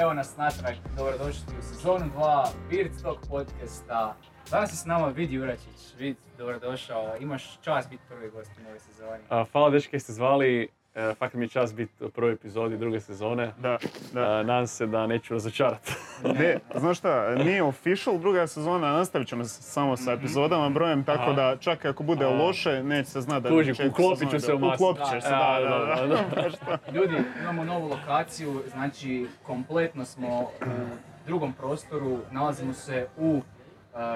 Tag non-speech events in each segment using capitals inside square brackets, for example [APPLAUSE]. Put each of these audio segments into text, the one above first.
Evo nas natrag, dobrodošli u sezonu 2 Beard Talk podcasta. Danas je s nama Vid Juračić. Vid, dobrodošao. Imaš čast biti prvi gost u novoj sezoni. A, hvala dečki ste zvali. E, fakat mi je čast biti u prvoj epizodi druge sezone. Da, da. A, nadam se da neću razočarati. [LAUGHS] Ne, znaš šta, nije official druga sezona, nastavit ćemo se samo sa epizodama, brojem, tako Aha. da čak ako bude A. loše, neće se znati da početku uklopit ću se u masu. Uklopit ćeš se, da, da, da, da. da. [LAUGHS] Ljudi, imamo novu lokaciju, znači kompletno smo u drugom prostoru, nalazimo se u uh,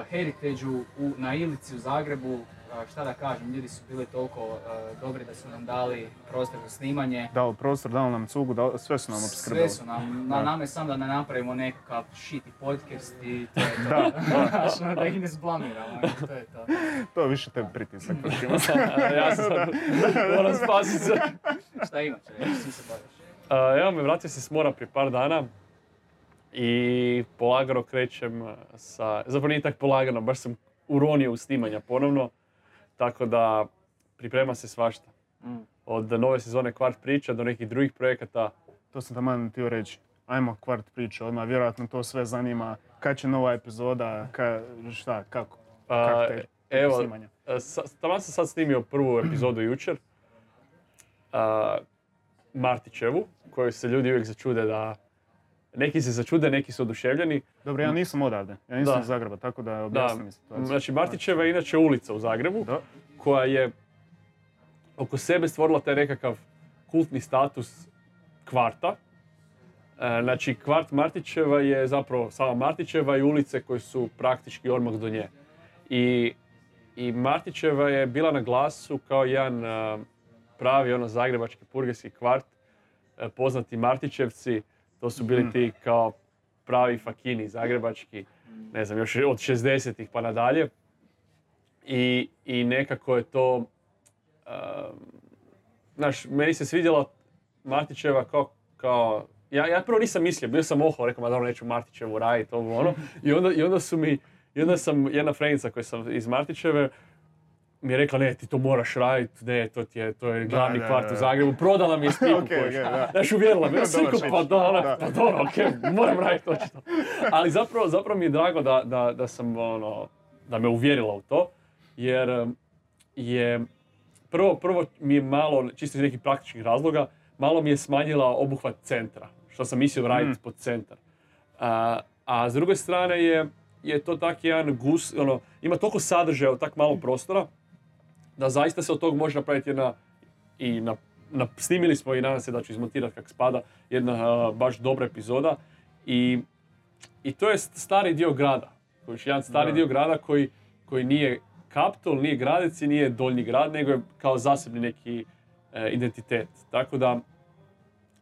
Heritage-u u, na Ilici u Zagrebu. Šta da kažem, ljudi su bili toliko uh, dobri da su nam dali prostor za snimanje. Dao prostor, dao nam cugu, dao- sve su nam Sve obskrbili. su nam, na Da. nama je samo da ne napravimo nekakav shitty podcast i to je to. [LAUGHS] Da, Znaš, ono, da ih ne zblamiramo, to je to. To je više te pritisak [LAUGHS] vršimo. [LAUGHS] ja sam sad moram spasit se. Šta imaš, čim se baviš? Evo me, vratio se s mora prije par dana i polagano krećem sa, zapravo nije tako polagano, baš sam uronio u snimanja ponovno, tako da priprema se svašta. Mm. Od nove sezone Kvart priča do nekih drugih projekata. To sam taman htio reći. Ajmo kvart priče odmah, vjerojatno to sve zanima. Kad će nova epizoda, ka, šta, kako? A, Kako te evo? E, sa- Taman sam sad snimio prvu epizodu [CLEARS THROAT] jučer. A, Martićevu, koju se ljudi uvijek začude da... Neki se začude, neki su oduševljeni. Dobro, ja nisam odavde, ja nisam Da. iz Zagreba, tako da Da, objasni mi situaciju. znači Martićeva je inače ulica u Zagrebu, Da. koja je oko sebe stvorila taj nekakav kultni status kvarta. E, Znači, kvart Martićeva je zapravo sama Martićeva i ulice koje su praktički odmah do nje. I, i Martićeva je bila na glasu kao jedan e, pravi ono zagrebački purgeski kvart, e, poznati Martićevci, to su bili Mhm. ti kao pravi fakini zagrebački, ne znam, još od 60-ih pa nadalje. I, I nekako je to, um, znaš, meni se svidjela Martićeva kao, kao ja, ja prvo nisam mislio, bio sam ohao, rekao, ma dobro, neću Martićevu raditi, ovo ono. I onda, I onda su mi, i onda sam, jedna frenica koja sam iz Martićeve, mi je rekla, ne, ti to moraš raditi, ne, to, ti je, to je glavni da, kvart da. u Zagrebu, prodala mi je [LAUGHS] spiku Ok, ok, da. Znaš, uvjerila me, [LAUGHS] rekao, pa da, pa dobro, okej, moram raditi točno. Ali zapravo, zapravo mi je drago da, da, da sam, ono, da me uvjerila u to, jer je, prvo, prvo mi je malo, čisto iz nekih praktičnih razloga, malo mi je smanjila obuhvat centra, što sam mislio raditi Mm. pod centar. A, a s druge strane je, je to tak jedan gus, ono, ima toliko sadržaja u tak malo prostora, da zaista se od tog može napraviti jedna, i na, na, snimili smo i nadam se da ću izmontirati kak spada, jedna a, baš dobra epizoda. I, I to je stari dio grada. Kojiš, jedan stari Da. dio grada koji, koji nije Kaptol, nije Gradec i nije Donji grad, nego je kao zasebni neki e, identitet. Tako da,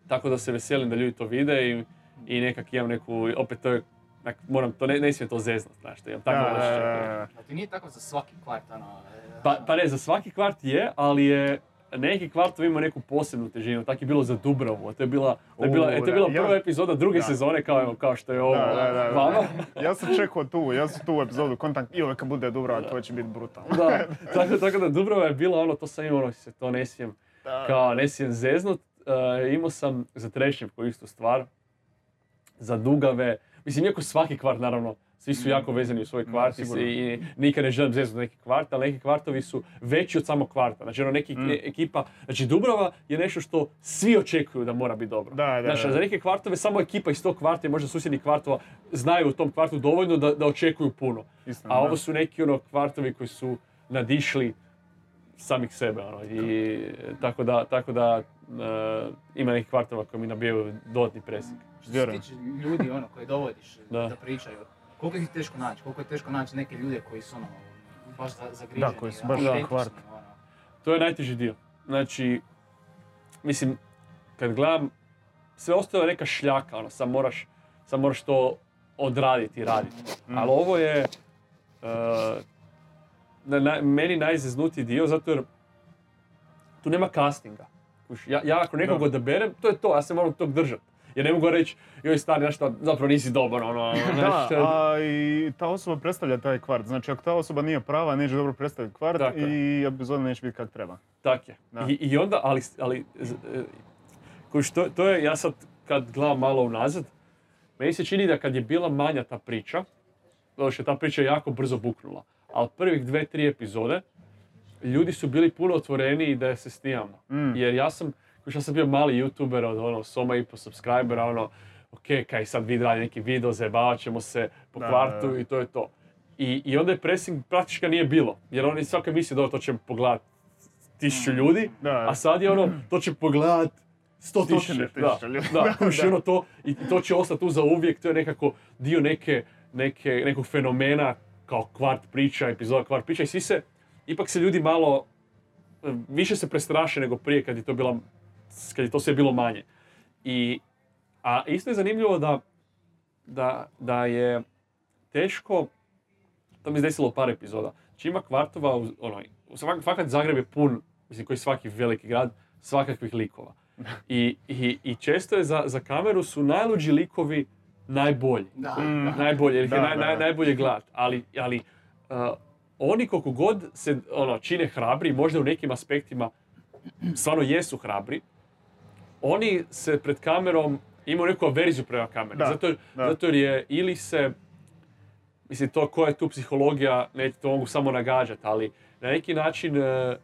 tako da se veselim da ljudi to vide i, i nekak imam neku, opet to je, onak, moram, to ne, ne smijem to zeznat, znaš, to imam Da, tako da, da, ti nije tako za svaki kvart, ono... e, Pa, pa ne, za svaki kvart je, ali je neki kvartovi imaju neku posebnu težinu. Tako je bilo za Dubravu, to je bila, to je bila, U, e, to je da, bila ja- prva epizoda druge da. sezone kao, evo, kao što je ovo Da, da, da, da. vama. Ja sam čekao tu, ja sam tu epizodu kontakt i uvijek kad bude Dubrovak, to će biti brutalno. Da, [LAUGHS] tako, tako da Dubrava je bila ono, to sam imao, ono, se to ne smijem, Da. kao ne smijem zeznut. E, imao sam za Trešnjevku istu stvar, za Dugave, mislim, iako svaki kvart, naravno, svi su jako vezani u svoj kvart i, Mm. i nikad ne želim zeznut neki kvart, ali neki kvartovi su veći od samog kvarta. Znači, ono, neki Mm. e- ekipa, znači Dubrava je nešto što svi očekuju da mora biti dobro. Da, da, Znači, da. za neke kvartove samo ekipa iz tog kvarta i možda susjednih kvartova znaju u tom kvartu dovoljno da, da očekuju puno. A ovo su neki ono kvartovi koji su nadišli samih sebe. Ono, I tako da, tako da ima nekih kvartova koji mi nabijaju dodatni presik. Što se tiče ljudi ono, koji dovodiš Da. da. pričaju, koliko ih je teško naći? Koliko je teško naći neke ljude koji su ono, baš za- zagriženi, koji su baš autentični, kvart. ono. To je najteži dio. Znači, mislim, kad gledam, sve ostalo je neka šljaka, ono, sam moraš, sam moraš to odraditi i raditi. Mm. Ali ovo je e, na, na- meni najzeznutiji dio, zato jer tu nema castinga. Ja, ja ako nekog Da. odaberem, to je to, ja se moram tog držati. Jer ne mogu reći, joj stari, nešto, zapravo nisi dobar, ono, [LAUGHS] Da, znaš, a i ta osoba predstavlja taj kvart. Znači, ako ta osoba nije prava, neće dobro predstaviti kvart Tako je. i epizoda neće biti kak treba. Tak je. Da. I, I onda, ali, ali e, kužiš, to, to je, ja sad kad gledam malo unazad, meni se čini da kad je bila manja ta priča, doduše ta priča je jako brzo buknula, ali prvih dve, tri epizode, ljudi su bili puno otvoreniji da se snimamo. Mm. Jer ja sam, ja sam bio mali youtuber od ono, soma i po subscribera, ono, ok, kaj sad vi radi neki video, zajebavat ćemo se po Da, kvartu da, da. i to je to. I, I onda je pressing praktički nije bilo, jer oni svaka misli da to će pogledat tisuću ljudi, Mm. Da. a sad je ono, to će pogledat sto tisuća. ljudi. da, [LAUGHS] da. ono to, i to će ostati tu za uvijek, to je nekako dio neke, neke, nekog fenomena kao kvart priča, epizoda kvart priča i svi se, ipak se ljudi malo, e, više se prestraše nego prije kad je to bila, kad je to sve bilo manje. I, a isto je zanimljivo da, da, da je teško, to mi se desilo par epizoda, znači ima kvartova, u- ono, u svak, fakat Zagreb je pun, mislim koji svaki veliki grad, svakakvih likova. I, i, i često je za, za kameru su najluđi likovi najbolji. Da, Mm. da. Najbolje, jer Da, naj, da, naj- da. najbolje gledat. Ali, ali uh, oni koliko god se ono, čine hrabri, možda u nekim aspektima stvarno jesu hrabri, oni se pred kamerom imaju neku averziju prema kameri. Da, Zato, da. zato jer je ili se, mislim to koja je tu psihologija, ne, to mogu samo nagađati, ali na neki način e,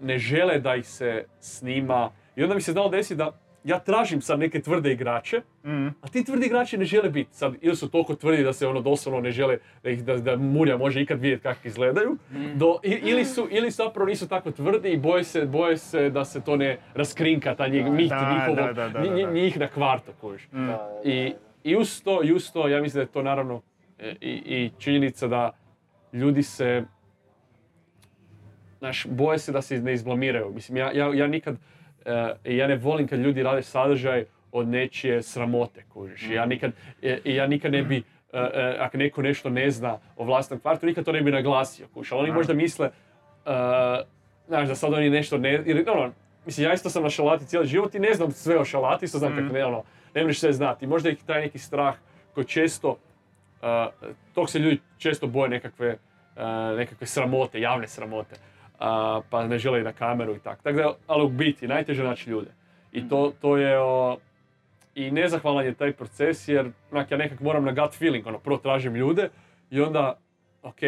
ne žele da ih se snima. I onda mi se znalo desiti da ja tražim sad neke tvrde igrače, Mm. a ti tvrdi igrači ne žele biti. Sad, ili su toliko tvrdi da se ono doslovno ne žele, da, ih, da, da Murja može ikad vidjeti kako izgledaju, do, i- ili, su, ili zapravo nisu tako tvrdi i boje se, boje se da se to ne raskrinka, ta njih, mit Da, njihovo, da, da, da, nji- da. njih na kvartu, kužiš. Mm. I. I uz to, i uz to, ja mislim da je to naravno e, i, i činjenica da ljudi se, znaš, boje se da se ne izblamiraju. Mislim, ja, ja, ja nikad, ja ne volim kad ljudi rade sadržaj od nečije sramote, kužiš. Ja nikad, e, ja nikad ne bi, e, e, ako neko nešto ne zna o vlastnom kvartu, nikad to ne bi naglasio, kužiš. Ali oni Da. možda misle, znaš, da sad oni nešto ne, ili, ono, mislim, ja isto sam na šalati cijeli život i ne znam sve o šalati, isto znam kako ne, ono, ne možeš sve znati. Možda je taj neki strah koji često, tog se ljudi često boje nekakve, nekakve sramote, javne sramote, uh, pa ne žele i na kameru i tako. Tako da, ali u biti, najteže naći ljude. I to, to je, o, i nezahvalan je taj proces jer onak, ja nekak moram na gut feeling, ono, prvo tražim ljude i onda, ok,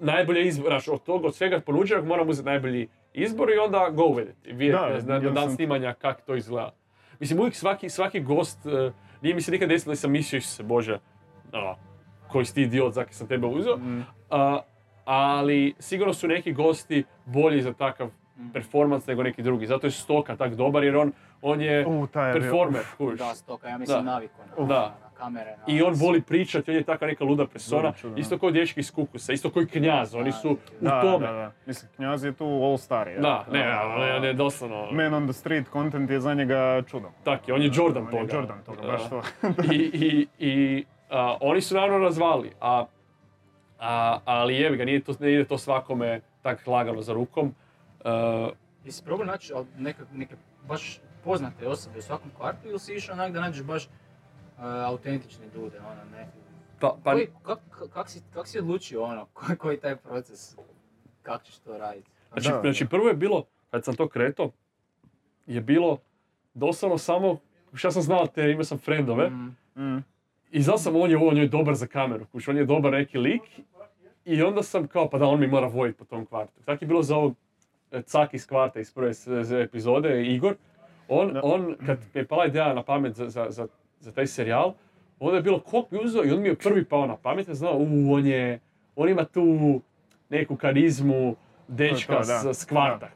najbolje izbor, znaš, od toga, od svega ponuđenog moram uzeti najbolji izbor i onda go with it. I vidjeti Da, na, na dan snimanja kako to izgleda. Mislim, uvijek svaki, svaki gost, eh, nije mi se nikad desilo da sam mislio se, bože, ono, koji si ti idiot, zaki sam tebe uzeo. Mm. A, ali sigurno su neki gosti bolji za takav performans nego neki drugi. Zato je Stoka tak dobar jer on, on je U, taj je bio- performer, kužiš. Da, stoka, ja mislim Da. naviko na, Da. na kamere. Na, I on voli pričati, on je taka neka luda persona, isto kao dječki iz Kukusa, isto kao i Knjaz, oni su u tome. da, da. Mislim, Knjaz je tu all star. je. Da, ne, Ono, ne, ne, doslovno, Man on the street content je za njega čudo. tak je, on je Jordan On toga. je Jordan toga, baš to. I, i, i a, oni su naravno razvali, a, a, ali jebi ga, nije to, ne ide to svakome tak lagano za rukom. Uh, Jesi probao naći neke, neke baš poznate osobe u svakom kvartu ili si išao onak da nađeš baš uh, autentične ljude, ono, ne? pa, pa, Koji, kak, kak, si, kak si odlučio ono, [LAUGHS] koji, koji je taj proces, kako ćeš to raditi? Znači, Da, znači prvo je bilo, kad sam to kreto, je bilo doslovno samo, šta sam znao te, imao sam frendove, Mm, Mm. i znao sam on je, on je dobar za kameru, kuš, on je dobar neki lik, i onda sam kao, pa da, on mi mora voditi po tom kvartu. Tako je bilo za ovog e, cak iz kvarta iz prve epizode, Igor. On, Da. on kad je pala ideja na pamet za, za, za, za taj serijal, onda je bilo kog bi uzeo i on mi je prvi pao na pamet, ja znao, u, on je, on ima tu neku karizmu dečka To to, da. s, s kvarta.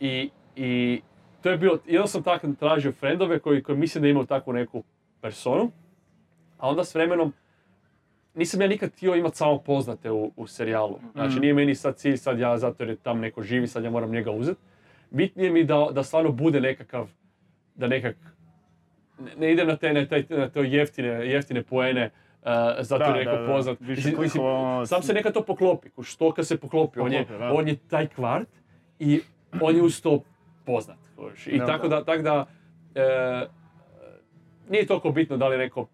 I, I to je bilo, jedno sam tako tražio frendove koji, koji mislim da imaju takvu neku personu, a onda s vremenom nisam ja nikad htio imati samo poznate u, u serijalu. Znači Mhm. nije meni sad cilj, sad ja zato jer je tam neko živi, sad ja moram njega uzeti. Bitnije mi da, da stvarno bude nekakav, da nekak, ne, ne idem na te, na te, na te jeftine, jeftine poene, uh, zato Da, je neko da, da. poznat. Više Mislim, mislim, klikova, sam se neka to poklopi, što kad se poklopi, on je, Poklopi, on je taj kvart i on je uz to poznat. I Da. tako da, tak da e, nije toliko bitno da li je neko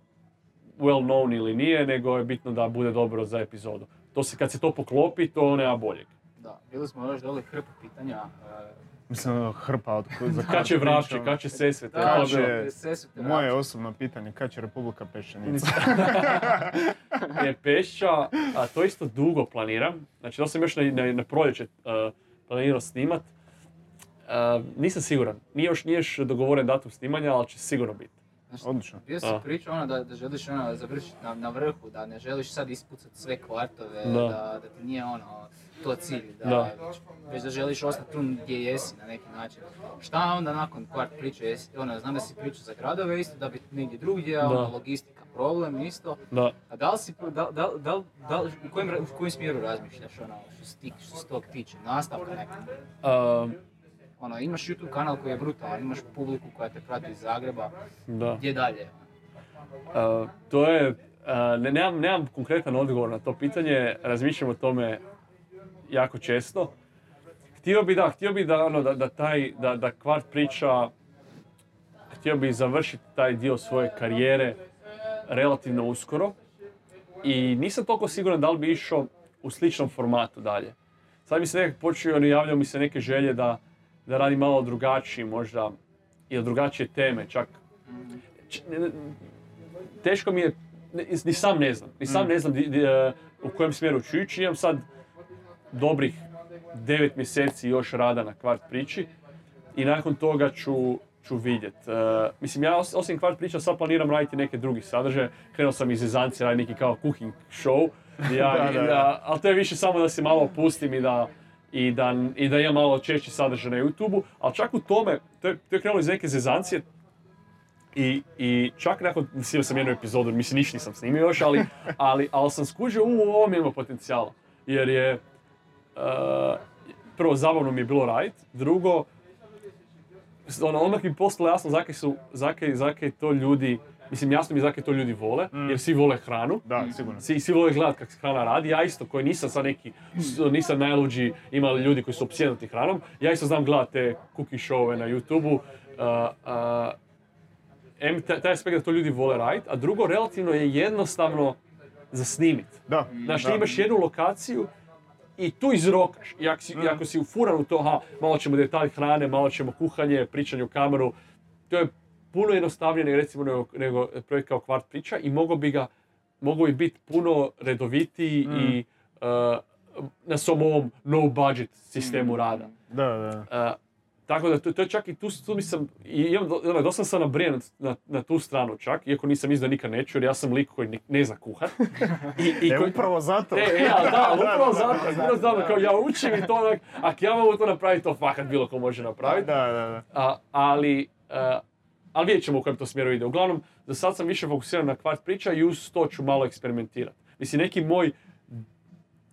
well known ili nije, nego je bitno da bude dobro za epizodu. To se, kad se to poklopi, to nema boljeg. Da, bili smo još doli hrpu pitanja. e, Mislim, hrpa od za [LAUGHS] Kad će vraći, kad će sesvete, Da, Kad će- Sesvete Moje osobno pitanje, kad će Republika Pešćenica? je [LAUGHS] Pešća, a to isto dugo planiram. Znači, to sam još na, na, na proljeće uh, planirao snimat. Uh, nisam siguran. Nije još, nije još dogovoren datum snimanja, ali će sigurno biti. Odlično. Bio si pričao ono da, da želiš ono završiti na, na vrhu, da ne želiš sad ispucati sve kvartove, Da. da, da ti nije ono to cilj, da, Da. već da želiš ostati tu gdje jesi na neki način. Šta onda nakon kvart priče, jesi, ono, znam da si pričao za gradove isto, da bi negdje drugdje, Da. ono, logistika problem isto. Da. A da li si, da, da, da, da, u, kojem, u kojem smjeru razmišljaš, ono, što se, tog tiče, nastavka neka? Uh, Ono, imaš YouTube kanal koji je brutalan, imaš publiku koja te prati iz Zagreba, da. gdje dalje? Uh, to je, uh, ne, nemam, nemam konkretan odgovor na to pitanje, razmišljam o tome jako često. Htio bi da, htio bi da, ono, da, da taj, da, da kvart priča, htio bi završiti taj dio svoje karijere relativno uskoro i nisam toliko siguran da li bi išao u sličnom formatu dalje. Sad mi se nekako počeo, ono, javljaju mi se neke želje da, da radim malo drugačiji možda, ili drugačije teme, čak Č- teško mi je, ni sam ne znam, ni sam ne znam di- di- e, u kojem smjeru ću ići. Imam sad dobrih devet mjeseci još rada na kvart priči i nakon toga ću, ću vidjet. E, mislim, ja os- osim kvart priča sad planiram raditi neke drugi sadržaje. Krenuo sam iz Zezanci raditi neki kao cooking show. [LAUGHS] Ja, Da, da, da. ali to je više samo da se malo opustim i da, i da, i da imam malo češći sadržaj na YouTube-u. Ali čak u tome, to je, to je krenulo iz neke zezancije, i, I čak nakon, snimio sam jednu epizodu, mislim ništa nisam snimio još, ali, [LAUGHS] ali, ali sam skužio u ovom ima potencijala. Jer je, uh, prvo zabavno mi je bilo radit, drugo, ono, odmah mi postalo jasno zakaj su, zakaj, zakaj to ljudi, mislim jasno mi je zakaj to ljudi vole, jer svi vole hranu. Da, sigurno. Svi, svi vole gledat kako se hrana radi, ja isto koji nisam sad neki, nisam najluđi, imali ljudi koji su opsjednuti hranom, ja isto znam gledat te cookie showove na YouTube-u, uh, uh, em, taj, aspekt da to ljudi vole radit, a drugo, relativno je jednostavno za snimit. Da. Znaš, ti imaš jednu lokaciju i tu izrokaš. I ako si, i ako si ufuran u to, ha, malo ćemo detalj hrane, malo ćemo kuhanje, pričanje u kameru, to je puno jednostavnije recimo nego, nego projekt kao kvart priča i mogo bi ga, mogo bi biti puno redovitiji i uh, na svom ovom no budget sistemu rada. Da, da. Uh, tako da to, to je čak i tu, tu mi sam, i imam, do- ono, dosta sam nabrijan na, na tu stranu čak, iako nisam mislio da nikad neću, jer ja sam lik koji ne, ne zna kuhat. [LAUGHS] I, i E, koji- upravo zato. E, e, [LAUGHS] ali da, upravo zato, upravo zato, kao ja učim i to onak, ako ja mogu to napraviti, to fakat bilo ko može napraviti. Da, da, da. A, ali, a, ali vidjet ćemo u kojem to smjeru ide. Uglavnom, za sad sam više fokusiran na kvart priča i uz to ću malo eksperimentirati. Mislim, neki moj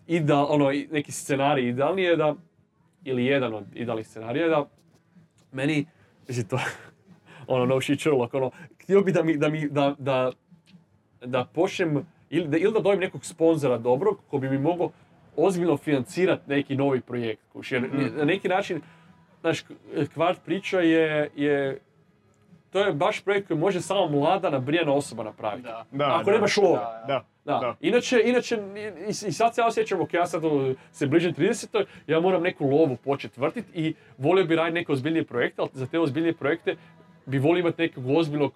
ideal, ono, neki scenarij idealni je da, ili jedan od idealnih scenarija je da meni, mislim to, [LAUGHS] ono, no shit Sherlock, ono, htio bi da mi, da mi, da, da, da počnem, ili da, ili da dobijem nekog sponzora dobrog, ko bi mi mogao ozbiljno financirati neki novi projekt. Jer na neki način, znaš, kvart priča je, je, to je baš projekt koji može samo mlada, nabrijana osoba napraviti. Da. Da, Ako da. nemaš love. Da, Da, Da. da. Inače, inače, i, i sad se ja osjećam, ok, ja sad se bližim 30 ja moram neku lovu početi vrtiti i volio bi raditi neke ozbiljnije projekte, ali za te ozbiljnije projekte bi volio imati nekog ozbiljnog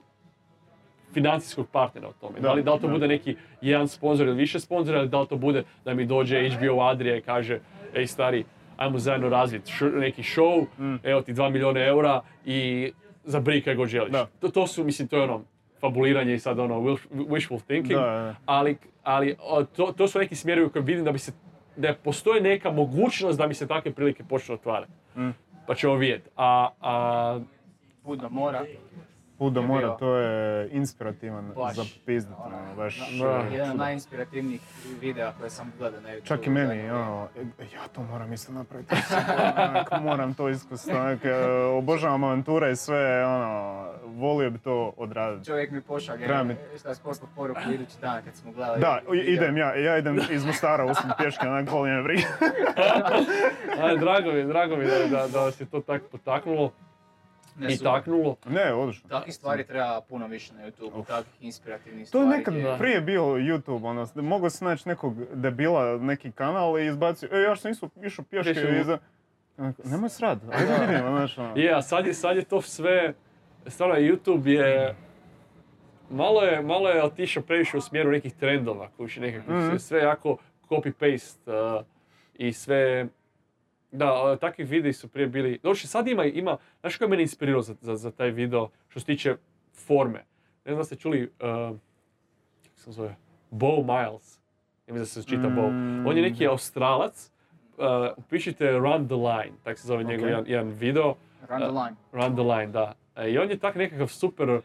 financijskog partnera u tome. Da, Da, li, da li to da. bude neki jedan sponzor ili više sponzora, ili da li to bude da mi dođe HBO Adria i kaže, ej stari, ajmo zajedno razviti š- neki show, evo ti 2 milijuna eura i zabri kaj god želiš. Da. To, to su, mislim, to je ono, fabuliranje i sad ono, wish- wishful thinking, Da, da. ali, ali to, to su neki smjerovi u kojem vidim da bi se, da postoji neka mogućnost da mi se takve prilike počnu otvarati. Mm. Pa ćemo vidjeti. A, a, do mora. Put do mora, to je inspirativan Baš. za pizdit, ono, baš... Da. e, Jedan od najinspirativnijih videa koje sam gledao na YouTube. Čak i meni, ono, e, ja to moram isto napraviti. Onak, moram to iskusiti, onak, e, obožavam avanture i sve, ono, volio bi to odraditi. Čovjek mi pošalje, Treba mi- šta je poslao poruku idući dan kad smo gledali. Da, video. idem ja, ja idem iz Mostara uslim pješke, onak, boli me briga. [LAUGHS] drago mi je, drago mi je da, da, da vas je to tako potaknulo. Ne, i taknulo. Ne, odlično. Takvih stvari treba puno više na YouTube, takvih inspirativnih To stvari. je nekad gdje- prije bio YouTube, ono, mogao si naći nekog debila, neki kanal i izbacio, e, ja sam isto išao pješke Pješke u- i za... Onako, Nemoj srad, ajde vidimo, znaš, ono. Je, a sad je, sad je to sve, stvarno YouTube je, malo je, malo je otišao previše u smjeru nekih trendova, kući nekakvih, Mhm. sve, sve jako copy-paste uh, i sve, da, uh, takvi videi su prije bili, doduše sad ima, ima, znaš ko je mene inspirirao za, za, za taj video što se tiče forme? Ne znam da ste čuli, uh, kako se zove, Bo Miles, ja mislim da se čita Bo. Mm. On je neki australac, uh, upišite Run the Line, tak se zove njegov Ok. jedan, jedan video. Run the line. Run the Line, da. E, I on je tak nekakav super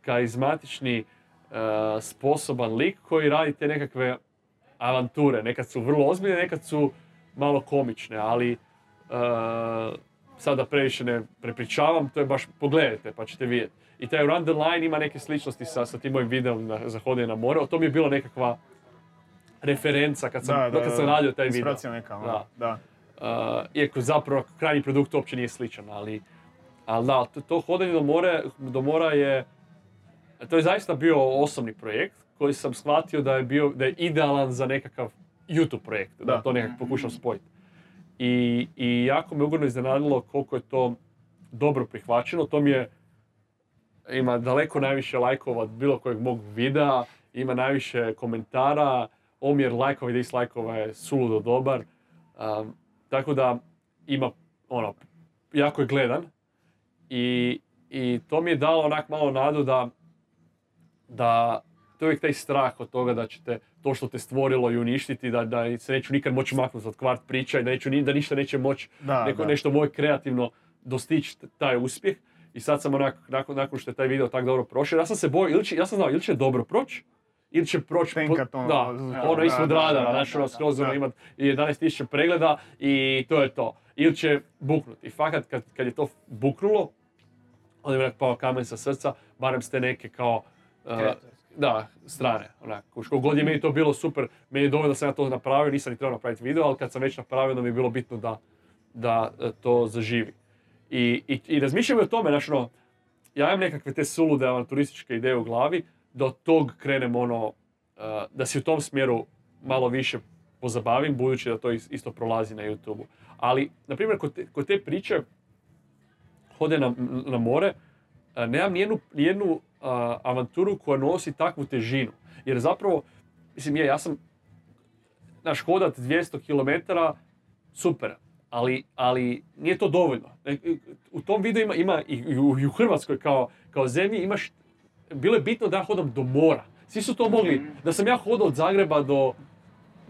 karizmatični, uh, sposoban lik koji radi te nekakve avanture. Nekad su vrlo ozbiljne, nekad su malo komične, ali uh, sada previše ne prepričavam, to je baš, pogledajte pa ćete vidjeti. I taj Run the Line ima neke sličnosti sa, sa tim mojim videom na, za hodanje na more, to mi je bilo nekakva referenca kad sam, Da, da, kad sam radio taj video. Neka, ono, Da. da. Uh, iako zapravo krajnji produkt uopće nije sličan, ali, ali da, to, to hodanje do, more, do mora je, to je zaista bio osobni projekt koji sam shvatio da je, bio, da je idealan za nekakav YouTube projekt, da, Da. to nekako pokušam spojiti. I, I jako me ugodno iznenadilo koliko je to dobro prihvaćeno, to mi je, ima daleko najviše lajkova od bilo kojeg mog videa, ima najviše komentara, omjer lajkova i dislajkova je suludo dobar. Um, tako da ima, ono, jako je gledan i, i to mi je dalo onak malo nadu da, da to je uvijek taj strah od toga da ćete to što te stvorilo i uništiti, da, da se neću nikad moći maknuti od kvart priča i da, neću, ni- da ništa neće moći Da, neko, da. nešto moje kreativno dostići taj uspjeh. I sad sam onak, nakon, nakon što je taj video tako dobro prošao, ja sam se bojio, ili će, ja sam znao ili će dobro proći, ili će proći, po- Tenkat ono, da, ono da, ispod da, radara, da, ono da, skroz ono da. imat i 11.000 pregleda i to je to. Ili će buknuti. I fakat kad, kad je to buknulo, onda je pao kamen sa srca, barem ste neke kao, uh. Da, strane, onak, koliko god je meni to bilo super, meni je dovoljno da sam ja to napravio, nisam ni trebao napraviti video, ali kad sam već napravio, onda mi je bilo bitno da, da e, to zaživi. I, i, i razmišljam o tome, znaš, ono, ja imam nekakve te sulude avanturističke ideje u glavi, da od tog krenem ono, e, da se u tom smjeru malo više pozabavim, budući da to is- isto prolazi na YouTube-u. Ali, na primjer, kod te, kod te priče, hode na, na more, a, nemam nijednu, nijednu avanturu koja nosi takvu težinu. Jer zapravo, mislim, je, ja sam, naš hodat 200 km, super, ali, ali nije to dovoljno. E, U tom videu ima, ima i, i u, i u Hrvatskoj kao, kao zemlji imaš, bilo je bitno da ja hodam do mora. Svi su to mogli, da sam ja hodao od Zagreba do,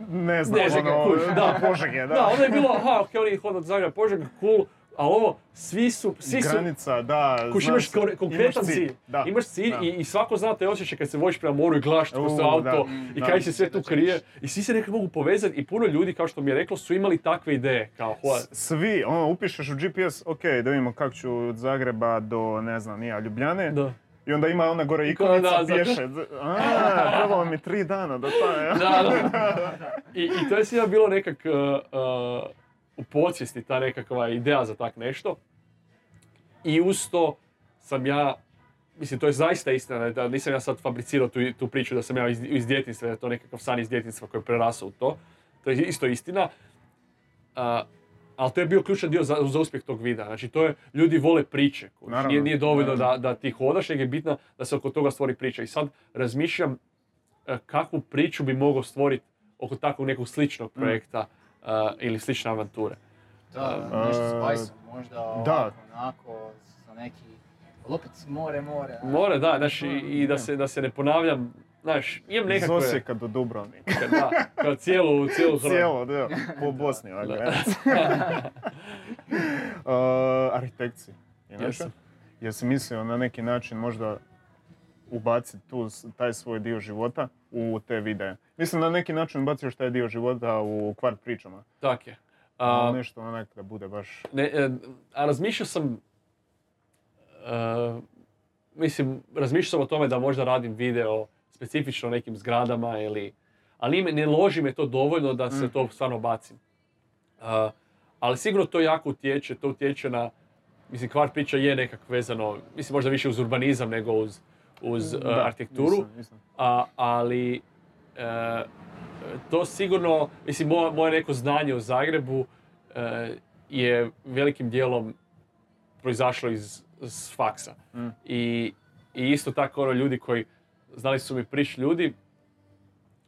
Ne znam, Ne znam ono, kako, da. Požege, da. da, onda je bilo, aha, ok, oni hodao od Zagreba, Požega, cool, a ovo, svi su, svi su, Granica, da. Kuš, imaš se, konkretan imaš cilj. Da. Imaš cilj da. i, i svako zna taj osjećaj kad se voziš prema moru i gledaš kako se auto da, i da. kaj se sve tu krije. I svi se nekako mogu povezati i puno ljudi, kao što mi je reklo, su imali takve ideje. Kao, "Hoa, S- Svi, ono, upišeš u GPS, ok, da vidimo kako ću od Zagreba do, ne znam, nija, Ljubljane. da. I onda ima ona gore ikonica, pješe. A, trebalo mi tri dana da to je. Da, da. I, I to je svima bilo nekak uh, uh, u podsvijesti ta nekakva ideja za tak nešto. I uz to sam ja, mislim to je zaista istina, da nisam ja sad fabricirao tu, tu priču da sam ja iz, iz djetinjstva, da je to nekakav san iz djetinjstva koji je prerasao u to. To je isto istina. Uh, ali to je bio ključan dio za, za uspjeh tog videa. Znači to je, ljudi vole priče. Naravno, Nije, nije dovoljno da, da ti hodaš, nego je bitno da se oko toga stvori priča. I sad razmišljam e, kakvu priču bi mogao stvoriti oko takvog nekog sličnog Mm. projekta e, ili slične avanture. Da, A, nešto Spice, možda da. ovako, onako, za neki, ali opet more, more. More, da, znaš, i, i da, se, da se ne ponavljam, znaš, imam Iz nekakve... Osijeka do Dubrovnika. Da, kao cijelu, cijelu. Cijelo, da, po Bosni, ova Da. Uh, [LAUGHS] arhitekci. Jesam. Jesi mislio na neki način možda ubaciti tu s- taj svoj dio života u te videe? Mislim na neki način ubaciš taj dio života u kvart pričama. Tak je. A, Nešto onak da bude baš... ne, e, a razmišljao sam, e, mislim, razmišljao sam o tome da možda radim video specifično o nekim zgradama ili, ali ne, ne loži me to dovoljno da se Mm. to stvarno bacim. E, ali sigurno to jako utječe, to utječe na mislim, kvart priča je nekak vezano, mislim, možda više uz urbanizam nego uz, uz uh, Da, arhitekturu, mislim, mislim. a, ali e, to sigurno, mislim, moje, moje neko znanje o Zagrebu e, je velikim dijelom proizašlo iz, iz faksa. Mm. I, I isto tako ono ljudi koji, znali su mi priš ljudi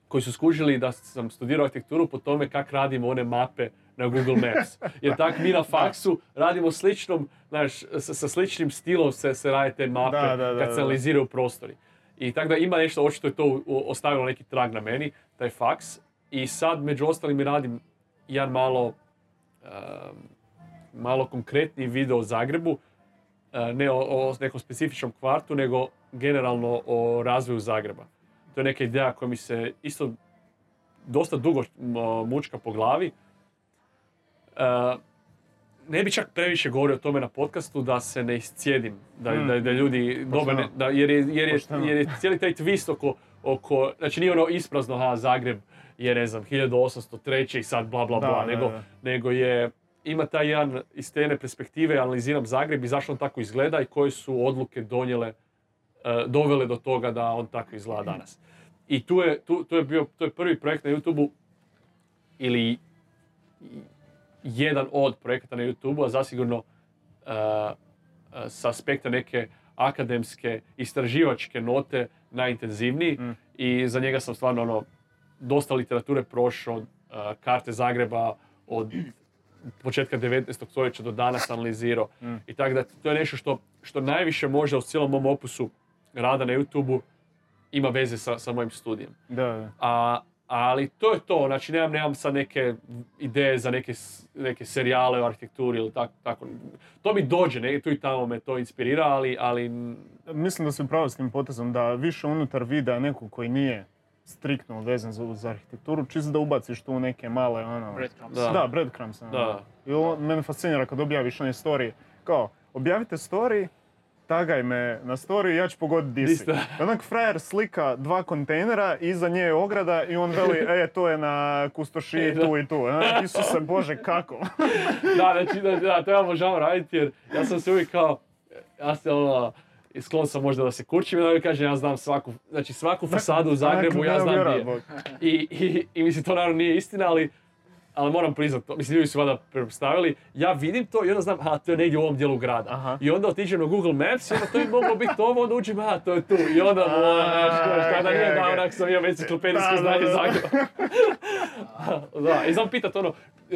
koji su skužili da sam studirao arhitekturu po tome kak radimo one mape na Google Maps. Jer tak mi na faksu radimo sličnom, znaš, sa, sa sličnim stilom se, se rade te mape Da, da, da, kad se analiziraju prostori. I tako da ima nešto, očito je to ostavilo neki trag na meni, taj faks. I sad među ostalim radim jedan malo, um, malo konkretniji video o Zagrebu, uh, ne o, o nekom specifičnom kvartu, nego generalno o razvoju Zagreba. To je neka ideja koja mi se isto dosta dugo mučka po glavi. Uh, ne bi čak previše govorio o tome na podcastu da se ne iscijedim, da, Mm. da, da ljudi dobe, ne- da, jer, je, jer, je, jer je cijeli taj twist oko, oko, znači nije ono isprazno, ha, Zagreb je, ne znam, 1803 i sad bla bla Da, bla, da, nego, da. nego je, ima taj jedan iz te perspektive, analiziram Zagreb i zašto on tako izgleda i koje su odluke donijele, e, dovele do toga da on tako izgleda danas. I tu je, tu, tu je bio, to je prvi projekt na YouTubeu ili jedan od projekata na YouTubeu, a zasigurno e, e, sa aspekta neke akademske, istraživačke note najintenzivniji Mm. i za njega sam stvarno ono, dosta literature prošao, e, karte Zagreba od početka 19. stoljeća do danas analizirao. Mm. I tako da to je nešto što, što najviše možda u cijelom mom opusu rada na YouTubeu ima veze sa, sa mojim studijem. Da, da. A, ali to je to, znači nemam, nemam sad neke ideje za neke, neke serijale o arhitekturi ili tako, tako. To mi dođe, ne, tu i tamo me to inspirira, ali, ali Mislim da si pravo s tim potezom da više unutar videa nekog koji nije striktno vezan za, za arhitekturu, čisto da ubaciš tu neke male ono... Breadcrumbs. Da. Da, breadcrumbs. ono. Da. I ovo mene fascinira kad objaviš one story. Kao, objavite story, tagaj me na story i ja ću pogoditi di Di si. ste. I [LAUGHS] Onak frajer slika dva kontejnera, iza nje je ograda i on veli, [LAUGHS] e, to je na kustošiji tu i tu. Onak, Isuse Bože, kako? [LAUGHS] da, znači, da, da, to ja obožavam raditi jer ja sam se uvijek kao, ja se ono, sklon sam možda da se kurčim i onda uvijek kažem ja znam svaku, znači svaku fasadu u Zagrebu ja znam gdje. I, i, i mislim, to naravno nije istina, ali, ali moram priznat to. Mislim, ljudi su valjda pretpostavili. Ja vidim to i onda znam, aha, to je negdje u ovom dijelu grada. Aha. I onda otiđem na Google Maps i onda to je moglo biti ovo, onda uđem, aha, to je tu. I onda, [LAUGHS] znaš, tada nije da, onak sam imao enciklopedijsko znanje. Zagreba. [LAUGHS] da, i znam pitat ono,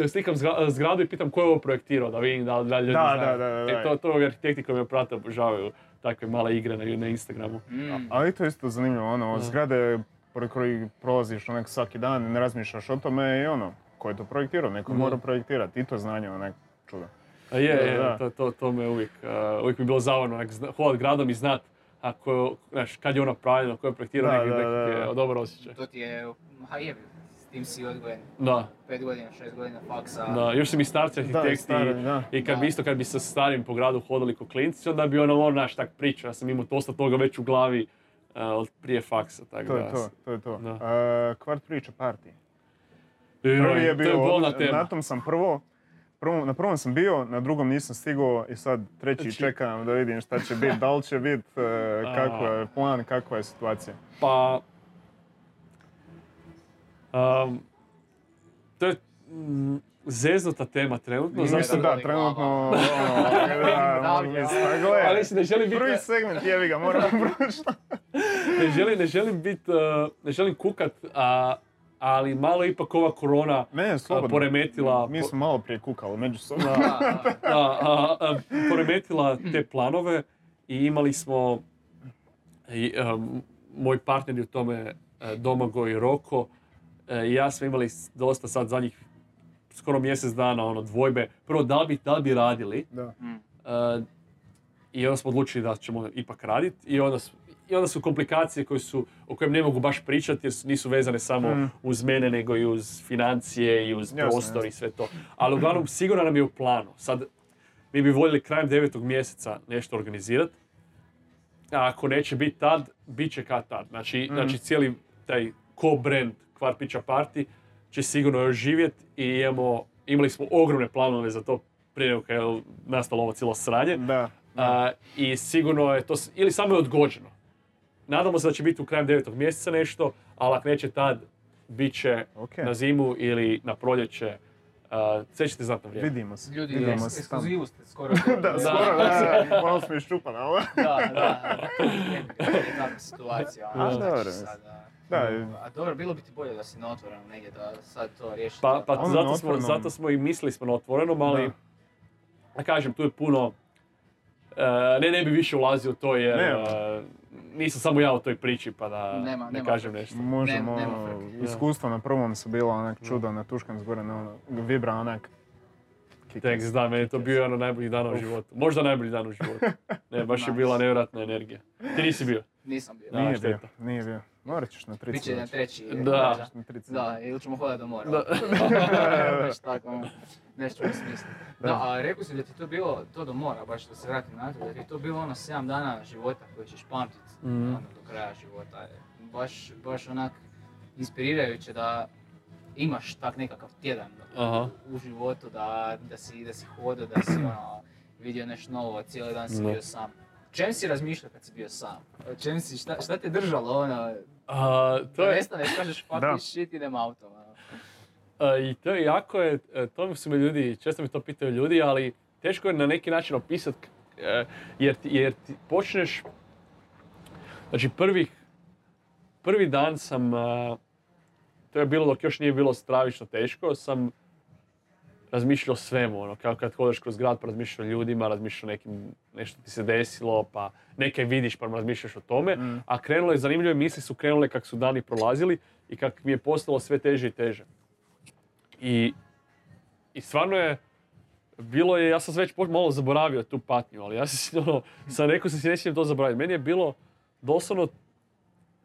slikam zgra- zgradu i pitam ko je ovo projektirao, da vidim da li da ljudi Da, znaju. da, da, da, E, to, to arhitekti koji me prate obožavaju takve male igre na, na Instagramu. Mm. Ali to je isto zanimljivo, ono, zgrade pored kojih prolaziš onak svaki dan i ne razmišljaš o tome i ono, ko je to projektirao, neko Da. mora projektirati i to znanje, onak, čudo. A je, Da, je, da. to, to, to me uvijek, uh, uvijek mi je bilo zavodno, onak, hodat gradom i znat ako, znaš, kad je ono napravljeno, ko je projektirao, Da, da, da, je da. dobar osjećaj. To ti je, ha jebi, s tim si odgojen. Da, Pet godina, šest godina faksa. da, još su mi starci arhitekti stari, da. i kad Da. bi isto kad bi sa starim po gradu hodali ko klinci, onda bi ono, ono, naš, tak priča, ja sam imao dosta toga već u glavi uh, od prije faksa, tako To da. je to, to je to. Da. E, kvart priča party. Prvi je to je bio, bolna odli- tema. na tom sam prvo, prvo- na prvom sam bio, na drugom nisam stigao i sad treći Znači- čekam da vidim šta će biti, da li će biti, kakva je plan, kakva je situacija. Pa... Um, to je mm, zeznuta tema trenutno, Mislim zašto... da, trenutno, ono, [LAUGHS] da, Ali mislim, ne želim biti... prvi segment jevi ga, moramo [LAUGHS] proći. ne želim, ne želim bit, uh, ne želim kukat, a, ali malo ipak ova korona Ne, slobodno. poremetila- Mi smo malo prije kukali međusobno. [LAUGHS] poremetila te planove i imali smo i, um, moj partner je u tome e, Domagoj i Roko e, i ja smo imali dosta sad zadnjih skoro mjesec dana ono dvojbe. Prvo da li bi, da li bi radili Da. e, i onda smo odlučili da ćemo ipak raditi i onda, su- i onda su komplikacije koje su, o kojim ne mogu baš pričati jer su- nisu vezane samo Mm. uz mene nego i uz financije i uz Jasno, prostor jasno. i sve to. Ali uglavnom sigurno nam je u planu. Sad mi bi voljeli krajem devetog mjeseca nešto organizirati. A ako neće biti tad, bit će kad tad. Znači, Mhm. znači cijeli taj co-brand Kvarpića Party će sigurno još živjet i imamo, imali smo ogromne planove za to prije nego kad je nastalo ovo cijelo sranje. Da. A, I sigurno je to, ili samo je odgođeno. Nadamo se da će biti u krajem devetog mjeseca nešto, ali ako neće tad, bit će na zimu ili na proljeće. A, sve ćete znati na vrijeme. Vidimo se. Ljudi, Vidimo se ekskluzivu ste skoro. [LAUGHS] Da, skoro, da, da, [LAUGHS] malo smo iščupani, ali... Da, da. Je takva situacija. A, ono, dobro. znači sada- Da, A dobro, bilo bi ti bolje da si na otvorenom negdje, da sad to riješi. Pa, pa Ono zato, smo, zato smo i mislili smo na otvorenom, ali Da. da kažem, tu je puno... e, ne, ne bi više ulazio u to jer Nema. e, nisam samo ja u toj priči pa da Nema- ne nema kažem nešto. Možemo, nema frke. iskustvo na prvom su bila onak čudo na tuškan zgore, ono, vibra onak. ass. da, meni je to bio jedan od najboljih dana u životu. Možda najbolji dan u životu. [LAUGHS] Ne, baš je bila nevjerojatna energija. Ti nisi bio? Nisam bio. Da, Nije bio, nije bio. Morat ćeš na trici. Biće na treći. Da. Na trici. Da, ili ćemo hodati do mora. Da. [LAUGHS] Nešto tako, ono, [LAUGHS] nešto u smislu. Da, a rekao si da ti to bilo, to do mora, baš da se vratim na to, da ti je to bilo ono 7 dana života koje ćeš pamtit Mhm. ono, do kraja života. Baš, baš onak inspirirajuće da imaš tak nekakav tjedan Aha. u životu, da, da si, da si hodao, da si ono, vidio nešto novo, cijeli dan si bio sam. Čem si razmišljao kad si bio sam? O Čem si, šta, šta te držalo ono, A, to je, nestaneš, kažeš fuck this shit, idem autom. ono. a, I to je jako je, e, to su me ljudi, često mi to pitaju ljudi, ali teško je na neki način opisati jer, ti- jer ti počneš, znači prvih, prvi dan sam, a, to je bilo dok još nije bilo stravično teško, sam razmišljao o svemu, ono, kao kad hodeš kroz grad pa razmišljaš o ljudima, razmišljaš o nekim, nešto ti se desilo, pa neke vidiš pa razmišljaš o tome, Mm. a krenulo je, zanimljive misli su krenule kako su dani prolazili i kako mi je postalo sve teže i teže. I, i stvarno je, bilo je, ja sam već malo zaboravio tu patnju, ali ja sam [LAUGHS] ono, sam rekao sam si ne smijem to zaboraviti. Meni je bilo doslovno,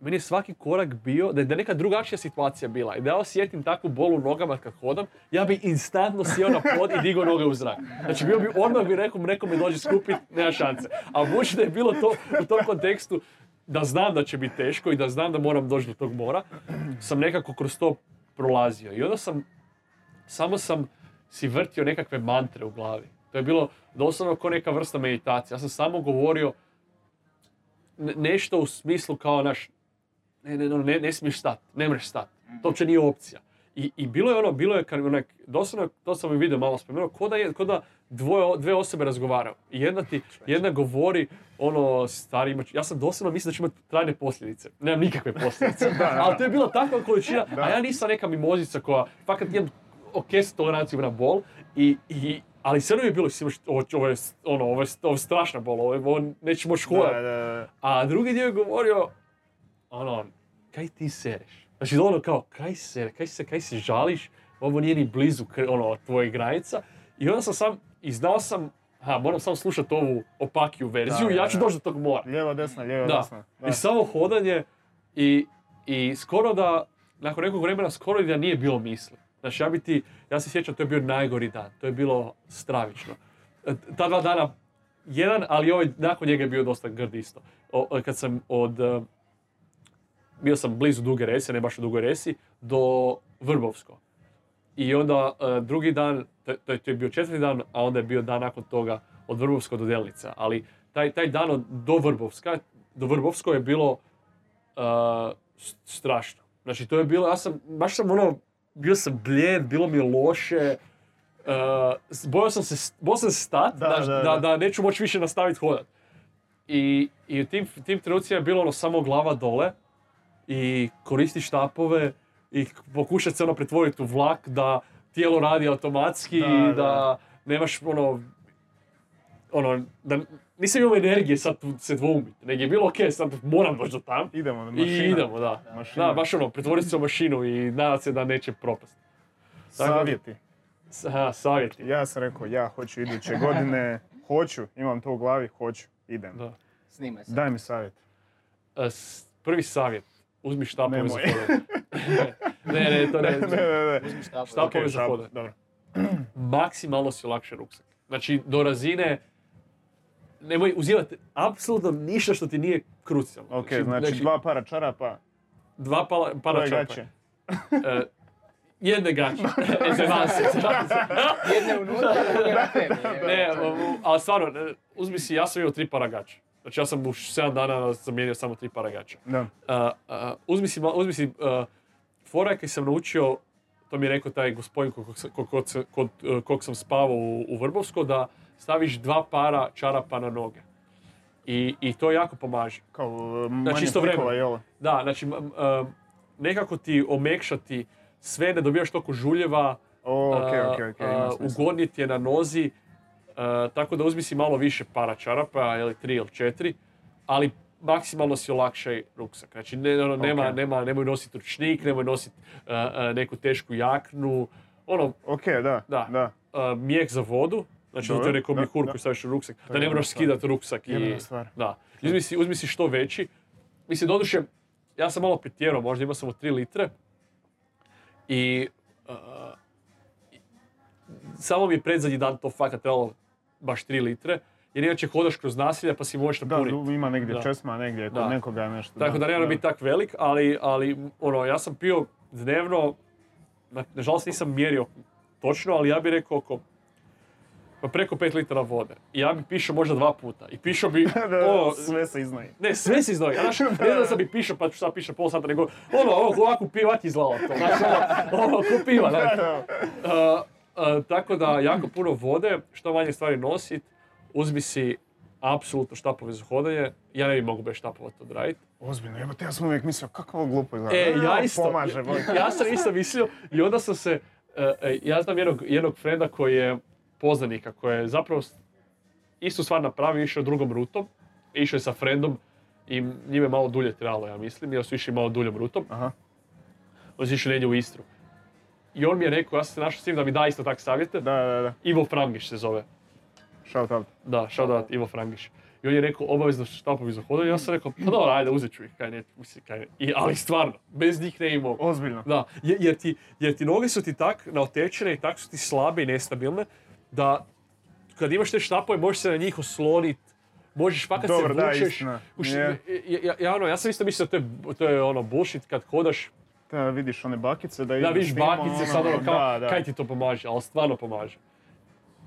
meni je svaki korak bio, da je, neka drugačija situacija bila i da ja osjetim takvu bol u nogama kad hodam, ja bi instantno sjeo na pod i digao noge u zrak. Znači bio bi odmah bi rekao, neko mi dođe skupit, nema šanse. A budući da je bilo to u tom kontekstu, da znam da će biti teško i da znam da moram doći do tog mora, sam nekako kroz to prolazio. I onda sam, samo sam si vrtio nekakve mantre u glavi. To je bilo doslovno kao neka vrsta meditacije. Ja sam samo govorio ne- nešto u smislu kao naš, ne, ne, ne, ne smiješ stat, ne mreš stat. To uopće nije opcija. I, I bilo je ono, bilo je kad onak, doslovno, to sam i vidio malo spomenuo, ko da, je, ko da dvoje, dve osobe razgovaraju. Jedna ti, jedna govori, ono, stari imaš, ja sam doslovno mislio da će imati trajne posljedice. Nemam nikakve posljedice. [LAUGHS] Ali to je bila takva količina, Da. a ja nisam neka mimozica koja, fakat imam ok toleranciju na bol, i, i, ali sve mi je bilo, "Simoš, ovo, ovo, je, ono, ovo, je, ovo je strašna bol, ovo, je- ovo nećeš moći Da, hodati. da, da. A drugi dio je govorio, ono, kaj ti sereš? Znači, ono kao, kaj se, kaj se, kaj se žališ, ovo nije ni blizu ono, tvojih granica. I onda sam sam, i znao sam, ha, moram samo slušati ovu opakiju verziju Da, i ja ću doći do tog mora. Lijevo, desna, lijevo, Da. desna. Da. I samo hodanje i, i skoro da, nakon nekog vremena, skoro da nije bilo misli. Znači, ja bi ti, ja se sjećam, to je bio najgori dan, to je bilo stravično. E, Ta dva dana, jedan, ali ovaj nakon njega je bio dosta grd isto. O, kad sam od, bio sam blizu Duge Rese, ne baš u Dugoj Resi, do Vrbovsko. I onda e, drugi dan, to, to, je- to je bio četvrti dan, a onda je bio dan nakon toga od Vrbovsko do Delnica. Ali taj, taj dan od, do Vrbovska, do Vrbovsko je bilo s- strašno. Znači to je bilo, ja sam, baš sam ono, bio sam blijed, bilo mi je loše, Uh, bojao sam se, bojao sam se stat, Da, znaš, da, da, da. da neću moći više nastaviti hodat. I, I u tim, tim trenucima je bilo ono samo glava dole i koristi štapove i pokušati se ono pretvoriti u vlak da tijelo radi automatski Da, i da, da. nemaš ono, ono, da nisam imao energije sad tu se dvoumiti, nego je bilo ok, sad moram doći do tam Idemo, i mašina. idemo, da. Mašina. Da, baš ono, pretvoriti se u mašinu i nadati se da neće propast. Tako Savjeti. S- Aha, savjeti. Ja sam rekao, ja hoću iduće godine, hoću, imam to u glavi, hoću, idem. Da. Snimaj se. Daj mi savjet. E, Prvi savjet, uzmi štapove za hodanje. [LAUGHS] ne, ne, to ne. ne, ne. Uzmi štapove. Za hodanje. Dobro. Maksimalno si olakša ruksak. Znači, do razine, nemoj uzimati apsolutno ništa što ti nije krucijalno. Ok, znači dva para čarapa, dva pala, para koje čapa. gaće. E, jedne gaće. [LAUGHS] Ezevance, ezevance. Jedne unutra, druge na tebi. Ne, ali stvarno, ne, uzmi si, ja sam imao tri para gaća. Znači ja sam u 7 dana zamijenio samo tri para gaća. Da. Uh, uh, uzmi si, uzmi si uh, fora kad sam naučio, to mi je rekao taj gospodin kog kod, uh, kog sam spavao u, u Vrbovsko, da staviš dva para čarapa na noge. I, i to jako pomaže. Kao uh, manje istovremeno. klikova, jel? Da, znači uh, nekako ti omekšati sve, ne dobijaš toliko žuljeva, O, okej, uh, okej, okej, ima uh, smisla. ugodnije ti je na nozi, tako da uzmi si malo više para čarapa, ili tri ili četiri, ali maksimalno si olakšaj ruksak. Znači ne, ono, nema, Ok. nema, nemoj nositi ručnik, nemoj nositi uh, uh, neku tešku jaknu, ono, Okej, da, Da. da. uh, mijeh za vodu, znači Dobro, to je rekao da, mihur koji staviš u ruksak, da ne moraš skidati ruksak i... Da. Uzmi si, uzmi si što veći. Mislim, doduše, ja sam malo pretjerao, možda imao sam od 3 litre. I uh, samo mi je predzadnji dan to fakat trebalo baš 3 litre. Jer inače hodaš kroz nasilja pa si možeš Da, napuniti. ima negdje Da. česma, negdje kod Da. nekoga nešto. Tako da ne mora biti tak velik, ali, ali ono, ja sam pio dnevno, na- nažalost nisam mjerio točno, ali ja bih rekao oko pa preko 5 litara vode. I ja bi pišao možda dva puta. I pišao bi, [LAUGHS] Da, da, ono, sve se iznoji. ne, sve si iznoji. Znaš, [LAUGHS] ne znam da sam bi pišao pa ću sad pišao pol sata, nego ono, ovako pivak izlao to. Znaš, [LAUGHS] ono, ono, ko piva. Uh, uh, tako da, jako puno vode, što manje stvari nosit, uzmi si apsolutno štapove za hodanje. Ja ne bi mogu bez štapova to odraditi. Ozbiljno, evo te ja sam uvijek mislio kako ovo glupo izgleda. E, ja isto. Pomaže, boj. ja sam isto mislio i onda sam se, e, e, ja znam jednog, jednog frenda koji je poznanika, koji je zapravo istu stvar napravio, išao drugom rutom, išao je sa frendom i njime je malo dulje trebalo, ja mislim, jer su išli malo duljom rutom. Aha. On su išli negdje u Istru. I on mi je rekao, ja sam se našao s tim da mi da isto tak savjete, Da, da, da. Ivo Frangiš se zove. Shout out. Da, shout out Ivo Frangiš. I on je rekao obavezno štapovi za hodanje, ja sam rekao, pa dobro, ajde, uzet ću ih, kaj ne, mislim, kaj ne. I, ali stvarno, bez njih ne imao. Ozbiljno. Da, je- jer ti, jer ti noge su ti tak naotečene i tak su ti slabe i nestabilne, da kad imaš te štapove možeš se na njih oslonit, možeš fakat Dobro, se da, vučeš. istina. Uš- Je. ja, ja, ja, ono, ja sam isto mislio da to je, to je ono bullshit kad hodaš, Da vidiš one bakice, da da vidiš bakice, ono, sad ono kao, da, da. kaj ti to pomaže, ali stvarno pomaže.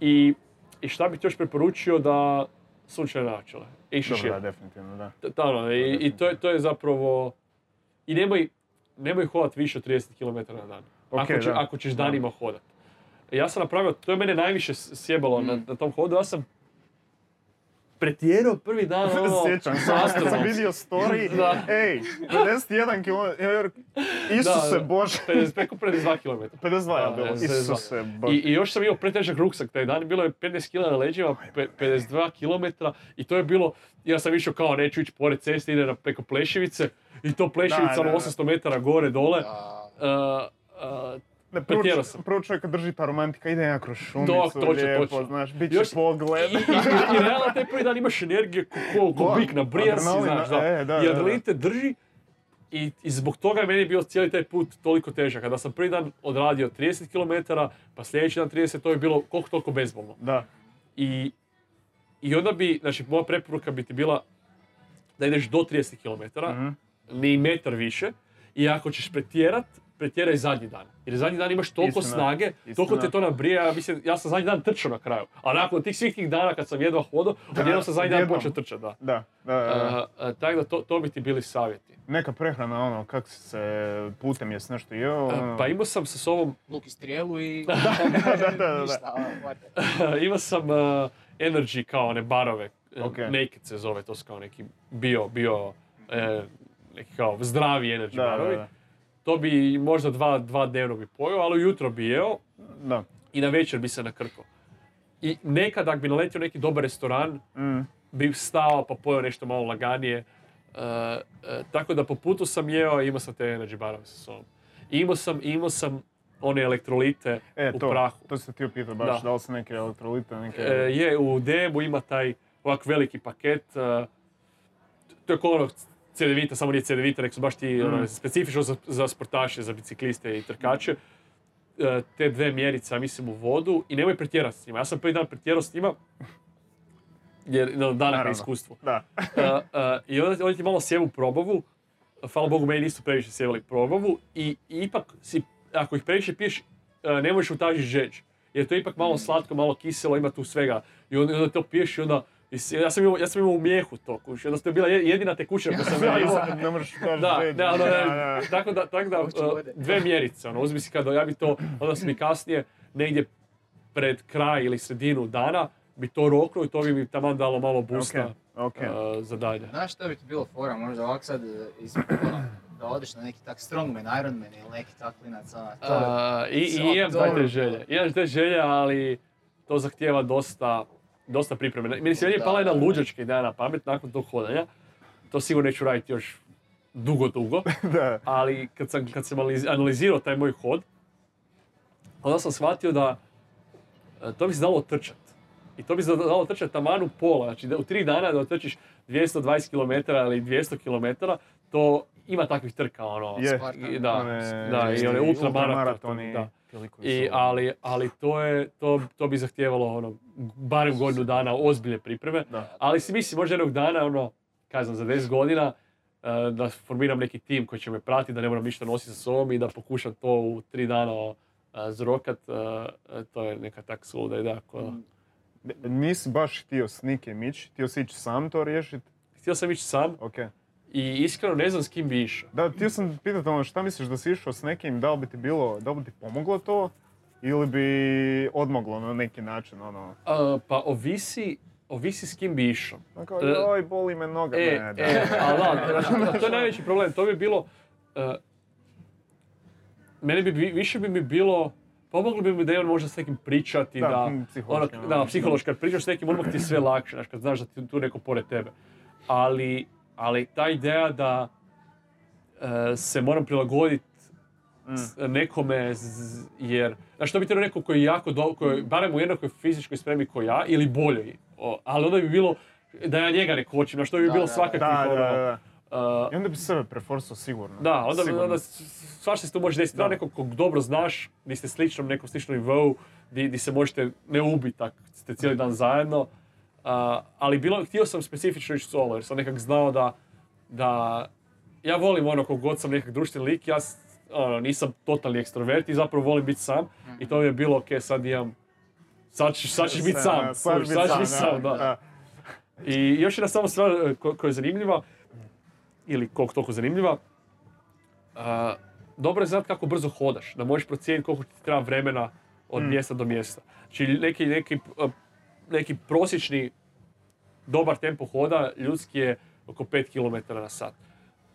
I, i šta bih ti još preporučio da sunčane naočale i šešir. Dobro, da, definitivno, da. T- da, ono, i, i to, je, to je zapravo... I nemoj, nemoj hodat više od 30 km na dan. Ok, ako, će- da. ako ćeš danima hodat. Ja sam napravio, to je mene najviše sjebalo na, Mm. na tom hodu, ja sam pretjerao prvi dan [LAUGHS] ono, Sjećam se, kad sam vidio story, [LAUGHS] Da. ej, 51 km, Isuse Da. Bože, [LAUGHS] 50, preko 52 km. 52 je bilo, 52. Isuse Bože. I, I još sam imao pretežak ruksak taj dan, bilo je 15 kg na leđima, pe- 52 km i to je bilo, ja sam išao kao neću ići pored ceste, ide na preko Plešivice i to Plešivica Da, ono da, da. 800 metara gore, dole. Uh, uh, Ne, prvo, prvo čovjeka drži ta romantika, ide ja kroz šumicu, Dok, točno, lijepo, točno. znaš, bit će Još- pogled. I, i, i realno taj prvi dan imaš energije ko, ko, bik na brijan si, adrenalin, znaš, da. e, da, I adrenalin te drži i, i zbog toga je meni bio cijeli taj put toliko težak. Kada sam prvi dan odradio 30 km, pa sljedeći dan 30, to je bilo koliko toliko bezbolno. Da, I, I onda bi, znači moja preporuka bi ti bila da ideš do 30 km, Mhm. ni metar više, i ako ćeš pretjerat, pretjeraj zadnji dan. Jer zadnji dan imaš toliko Istina, snage, toliko te istina. to nabrija, ja, mislim, ja sam zadnji dan trčao na kraju. A nakon tih svih tih dana kad sam jedva hodao, odjednom sam zadnji dan počeo trčati, da. da, da, da, a, tako da to, to bi ti bili savjeti. Neka prehrana, ono, kako si se putem jesi nešto jeo, A, ono, pa imao sam sa sobom, Luk i [LAUGHS] strijelu i... da, da, da. Ništa, ono, [LAUGHS] imao sam a, Energy kao one barove, e, Ok. Naked se zove, to su kao neki bio, bio, e, neki kao zdravi Energy Da, da, barovi. To bi možda dva, dva dnevno bi pojeo, ali ujutro bi jeo Da. i na večer bi se nakrkao. I nekad ako bi naletio neki dobar restoran, Mm. bi stao pa pojeo nešto malo laganije. E, e, tako da po putu sam jeo i imao sam te energy barove sa sobom. I imao sam, imao sam one elektrolite E, u to, prahu. to sam htio pitati baš, Da. da li su neke elektrolite, neke... E, je, u DM-u ima taj ovak veliki paket. e, to je ono CDVita, samo nije CDVita, nek su baš ti ono, Mm. specifično za, za sportaše, za bicikliste i trkače. E, te dve mjerice, mislim, u vodu i nemoj pretjerati s njima. Ja sam prvi dan pretjerao s njima, jer no, danak na iskustvo. Da. Uh, uh, I onda, onda ti malo sjevu probavu, hvala Bogu meni nisu previše sjevali probavu i, i ipak si ako ih previše piješ, e, ne možeš utažiti žeđ. Jer to je ipak malo slatko, malo kiselo, ima tu svega. I onda, onda to piješ i onda... i Ja sam imao, ja sam imao u mijehu to, kuš. Onda to je bila je- jedina tekućina koju sam [LAUGHS] ja imao. ne možeš Da, da, ono, Da, tako da, tako da, vode. dve mjerice, ono, uzmi si kada ja bi to, onda sam mi kasnije, negdje pred kraj ili sredinu dana, bi to roknuo i to bi mi taman dalo malo boosta Ok, ok. uh, za dalje. Znaš što bi ti bilo fora, možda ovako sad e, iz, ono, da odeš na neki tak strongman, ironman ili neki tak klinac, ona, to je- Uh, I, i imam te želje, imam te želje, ali to zahtijeva dosta, dosta pripreme. Meni se meni je pala jedna luđačka ideja na pamet nakon tog hodanja. To sigurno neću raditi još dugo, dugo. [LAUGHS] Da. ali kad sam, kad sam analiz- analizirao taj moj hod, onda sam shvatio da e, to bi se dalo trčat. I to bi se dalo trčat taman u pola. Znači da u tri dana da otrčiš 220 km ili 200 km, to ima takvih trka, ono. Je. Spartan. Da, One- da, i one ultramaratoni. I, ali, ali to, je, to, to bi zahtijevalo ono, barem godinu dana ozbiljne pripreme. Da. Ali si mislim možda jednog dana, ono, kaj znam, za 10 godina, e, da formiram neki tim koji će me pratiti, da ne moram ništa nositi sa sobom i da pokušam to u tri dana e, zrokat. e, e, to je neka tak suluda ideja koja... Mm. Nisi baš htio s nikim ići, htio si ići sam to riješiti? Htio sam ići sam Ok. I iskreno ne znam s kim bi išao. Da, htio sam pitati ono, šta misliš da si išao s nekim, da li bi ti bilo, da li bi ti pomoglo to? Ili bi odmoglo na neki način, ono... E, pa ovisi, ovisi s kim bi išao. ono kao, E, joj, boli me noga. E, ne, da. e, ali da, znači, to je najveći problem. To bi bilo... e, meni bi, više bi mi bilo... Pomoglo bi mi da imam možda s nekim pričati, Da, da, mm, ono, psihološki, da, ono. psihološki, kad pričaš s nekim, odmah ti je sve lakše, znaš, kad znaš da ti tu neko pored tebe. Ali, ali ta ideja da e, se moram prilagoditi Mm. nekome, z- jer, znaš, to bi trebao neko koji je jako dobro, koji barem u jednakoj fizičkoj spremi kao ja, ili boljoj, ali onda bi bilo da ja njega ne kočim, na što bi Da, bilo svakakvih, Da, da, ono, da. Uh, I onda bi sebe preforsao sigurno. da, onda, Sigurno. onda svašta se tu može desiti. Da. Da. nekog kog dobro znaš, di ste sličnom, nekom sličnom nivou, di, di se možete ne ubiti, tak ste cijeli dan zajedno. Uh, ali bilo, htio sam specifično ići solo, jer sam nekak znao da, da ja volim ono kog god sam nekak društveni lik, ja ono, nisam totalni ekstrovert i zapravo volim biti sam. I to mi je bilo, ok, sad imam, sad, sad ćeš biti sam, Sad ćeš biti sam, da. I još jedna samo stvar e, ko- koja je zanimljiva, ili koliko toliko zanimljiva, a, dobro je znati kako brzo hodaš, da možeš procijeniti koliko ti treba vremena od Mm. mjesta do mjesta. Znači neki, neki, neki prosječni dobar tempo hoda ljudski je oko 5 km na sat.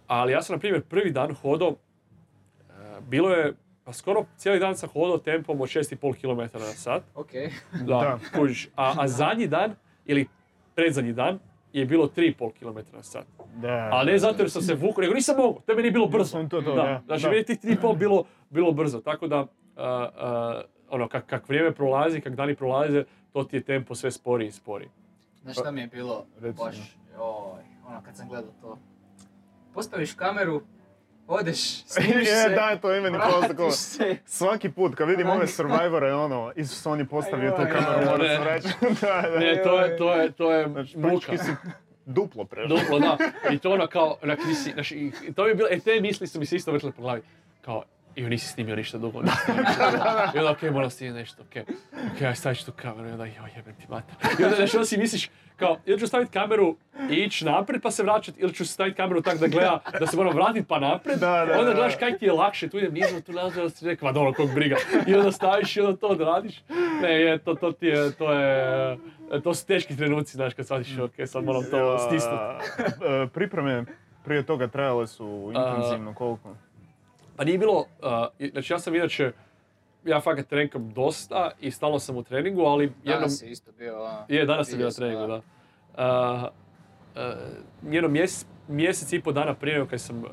Ali ja sam, na primjer, prvi dan hodao, e, bilo je, pa skoro cijeli dan sam hodao tempom od 6,5 km na sat. Ok. Da, kužiš. A, a zadnji dan, ili predzadnji dan, je bilo 3,5 km na sat. Da. Ali ne zato jer sam se vukao, nego nisam mogao, to je meni bilo brzo. To, to, da, da, znači da. meni je tih 3,5 bilo, bilo brzo, tako da, a, a, ono, kak, kak vrijeme prolazi, kak dani prolaze, to ti je tempo sve sporiji i sporiji. Znaš šta mi je bilo Reci baš, joj, ono kad sam gledao to. Postaviš kameru, odeš, snimiš [LAUGHS] Je, se, da, to je meni kao- [LAUGHS] se. Svaki put kad vidim ove Survivore, ono, Isus on je postavio tu kameru, ajoj, mora ne. [LAUGHS] se vraćati. Ne, to je, to je, to je Znači, muka. si duplo prešao. Duplo, da. I to ono kao, onak, nisi, znači, to je bilo, e, te misli su mi se isto vrtile po glavi. Kao, i nisi snimio ništa dugo, nisi snimio ništa dugo. I onda, okej, moram snimiti nešto, okej. Okej, aj stavit ću tu kameru, i onda, joj, jebem ti mater. I onda, onda si misliš, kao, ili ću staviti kameru i ići naprijed pa se vraćati, ili ću staviti kameru tako da gleda, da se moram vratiti pa naprijed. Da, da, onda da. gledaš kaj ti je lakše, tu idem nizom, tu nazad, da si rekao, ma dobro, kog briga. I onda staviš i onda to odradiš. Ne, je, to, to ti je, to je, to su teški trenuci, znaš, kad shvatiš, okej, sad moram to stisnuti. E, Pripreme prije toga trajale su intenzivno koliko? Pa nije bilo, uh, znači ja sam inače, ja fakat trenkam dosta i stalno sam u treningu, ali jednom, Danas je isto bio, ono, je danas sam bio na treningu, da. Uh, uh, jedno mjesec, mjesec i pol dana prije kad sam uh,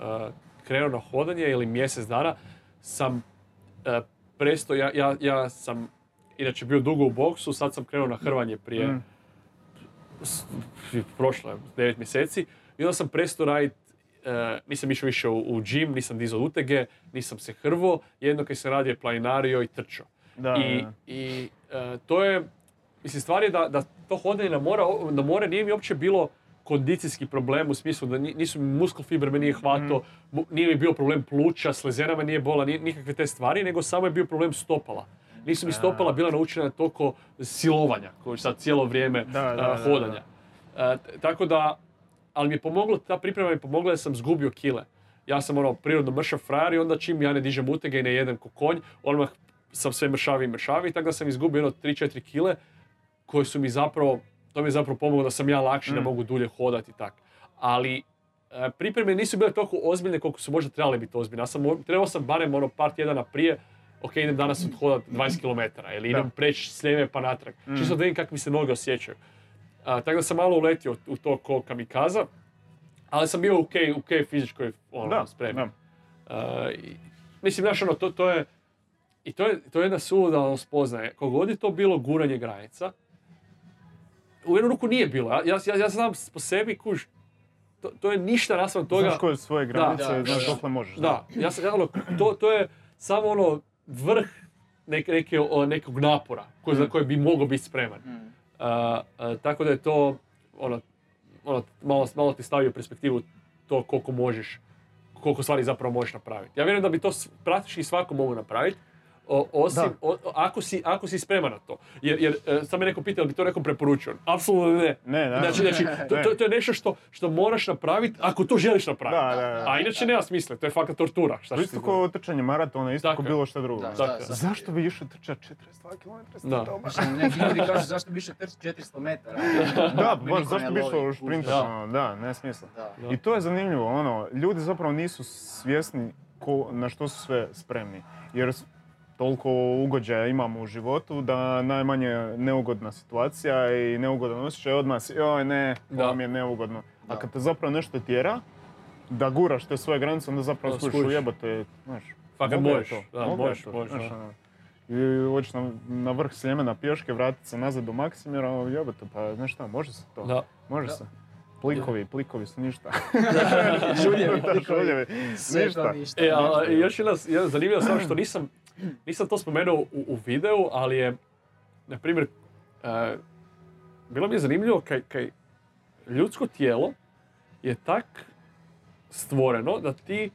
krenuo na hodanje ili mjesec dana sam uh, prestao, ja, ja, ja sam inače bio dugo u boksu, sad sam krenuo na hrvanje prije, Mm. prošlo je 9 mjeseci i onda sam prestao raditi e, nisam išao više u, u gym, nisam dizao utege, nisam se hrvo, jedno kad sam radio planinario i trčao. Da, I, da. i e, to je, mislim, stvar je da, da to hodanje na, mora, na more nije mi uopće bilo kondicijski problem u smislu da ni- nisu muskul fiber me nije hvatao, Mhm. nije mi bio problem pluća, slezena me nije bola, ni- nikakve te stvari, nego samo je bio problem stopala. Nisu mi stopala bila naučena na toliko silovanja, koje sad cijelo vrijeme Da, da, da, da. hodanja. A, t- tako da, ali mi je pomoglo, ta priprema mi je pomogla da sam zgubio kile. Ja sam ono prirodno mršav frajer i onda čim ja ne dižem utege i ne jedem ko konj, odmah sam sve mršavi i mršavi, tako da sam izgubio jedno 3-4 kile koje su mi zapravo, to mi je zapravo pomoglo da sam ja lakši, da Mm. mogu dulje hodati i tak. Ali e, pripreme nisu bile toliko ozbiljne koliko su možda trebale biti ozbiljne. Ja sam, trebao sam barem ono par tjedana prije, ok, idem danas odhodat 20 km ili idem Da. preći s lijeve pa natrag. Mm. Čisto da vidim kako mi se noge osjećaju. A, tako da sam malo uletio u to ko kamikaza, ali sam bio u ok, u ok fizičkoj ono, Da, spremi. da. A, i- mislim, znaš, ono, to, to je, i to je, to je jedna suluda ono, spoznaje. Kogod je to bilo guranje granica, u jednu ruku nije bilo. Ja, ja, ja, znam po sebi, kuž, to, to je ništa naspram toga. Znaš koje su svoje granice, Da, znaš dokle možeš. Da, ja sam, ja, ono, to, to je samo ono vrh nek, neke, o, nekog napora koji, za Mm. koje bi mogao biti spreman. Mm. Tako da je to, ono, ono, malo, malo ti stavi u perspektivu to koliko možeš, koliko stvari zapravo možeš napraviti. Ja vjerujem da bi to praktički svako mogu napraviti, o- osim, o- ako, si, ako si spreman na to. Jer, jer e, sam me neko pitao, bi to nekom preporučio? Apsolutno ne. Ne, da. Znači, znači [LAUGHS] to, to, to je nešto što, što moraš napraviti ako to želiš napraviti. Da, da, da. A inače nema smisla, to je fakat tortura. Šta isto kao trčanje maratona, isto Tako kao bilo što drugo. Da, Tako da, je. da. Zašto bi išao trčati 42 km Da. neki ljudi kažu zašto bi trči 400 metara. [LAUGHS] Da, baš zašto bi išao Da. ono, da, ne smisla. I to je zanimljivo, ono, ljudi zapravo nisu svjesni ko, na što su sve spremni. Jer toliko ugođaja imamo u životu da najmanje neugodna situacija i neugodan osjećaj odmah si, joj ne, Da. ovo mi je neugodno. A kad te zapravo nešto tjera, da guraš te svoje granice, onda zapravo skužiš skužiš. ujebote, znaš. Fakat to, da, mogu ja možeš, to, možeš, znaš, da. ono. I hoćeš na, na vrh Sljemena pješke, vratiti se nazad do Maksimira, ono, jebote, pa znaš šta, može se to. Da. Može Da. se. Plikovi, plikovi su ništa. [LAUGHS] Žuljevi, Da, plikovi. ništa. ništa. E, a, i još jedna, jedna zanimljiva stvar što nisam, nisam to spomenuo u, u videu, ali je, na primjer, e, bilo mi je zanimljivo kaj, kaj ljudsko tijelo je tak stvoreno da ti,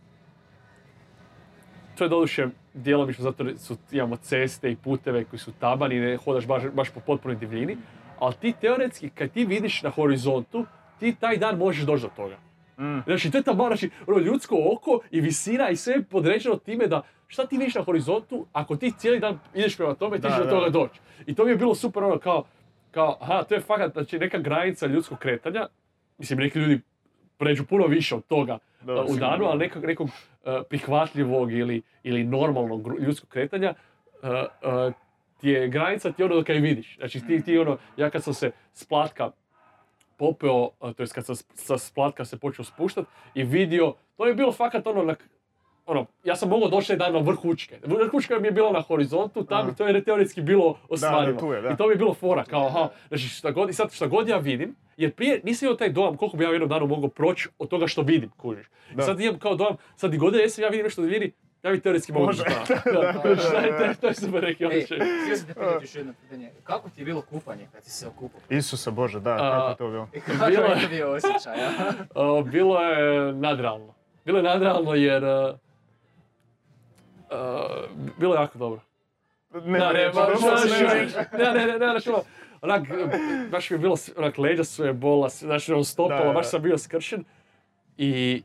to je doduše djelomično zato su, imamo ceste i puteve koji su tabani i ne hodaš baš, baš po potpunoj divljini, ali ti teoretski kad ti vidiš na horizontu, ti taj dan možeš doći do toga. Mm. Znači, to je ta malo, znači, ono, ljudsko oko i visina i sve je podređeno time da šta ti vidiš na horizontu ako ti cijeli dan ideš prema tome ti Da, ćeš do toga doći. I to mi je bilo super ono kao, kao aha, to je fakat znači, neka granica ljudskog kretanja. Mislim, neki ljudi pređu puno više od toga Da, u sigurno. danu, ali nekog, nekog uh, prihvatljivog ili, ili normalnog ljudskog kretanja uh, uh, ti je granica ti je ono do kaj vidiš. Znači ti, ti ono, ja kad sam se splatka popeo, to jest kad sam sa splatka se počeo spuštat i vidio, to je bilo fakat ono, na, ono, ja sam mogao doći dan na vrh Učke. Vrh Učke mi je bilo na horizontu, tam to je teoretski bilo ostvarivo. tu je, da. I to mi je bilo fora, kao aha, znači šta god, i sad šta god ja vidim, jer prije nisam imao taj dojam koliko bi ja u jednom danu mogao proći od toga što vidim, kužiš. I Da. sad imam kao dojam, sad i god da jesam, ja vidim nešto da vidi, ja bi teoretski mogao Može. [LAUGHS] Da, da, da, to je- da. to super neki Ej, osjećaj. htio sam te pitati još jedno pitanje. Kako ti je bilo kupanje kad si se okupao? Isuse Bože, da, kako je to bilo? I kako Bilo je to bio osjećaj, a? [LAUGHS] Bilo je nadrealno. Bilo je nadrealno jer... uh, uh, bilo je jako dobro. Ne, Da, ne, baš- ne ne, ne, ne, ne, znači ono, onak, baš mi je bilo, onak, leđa su je bola, znači ono, stopala, Da, da. baš sam bio skršen. I,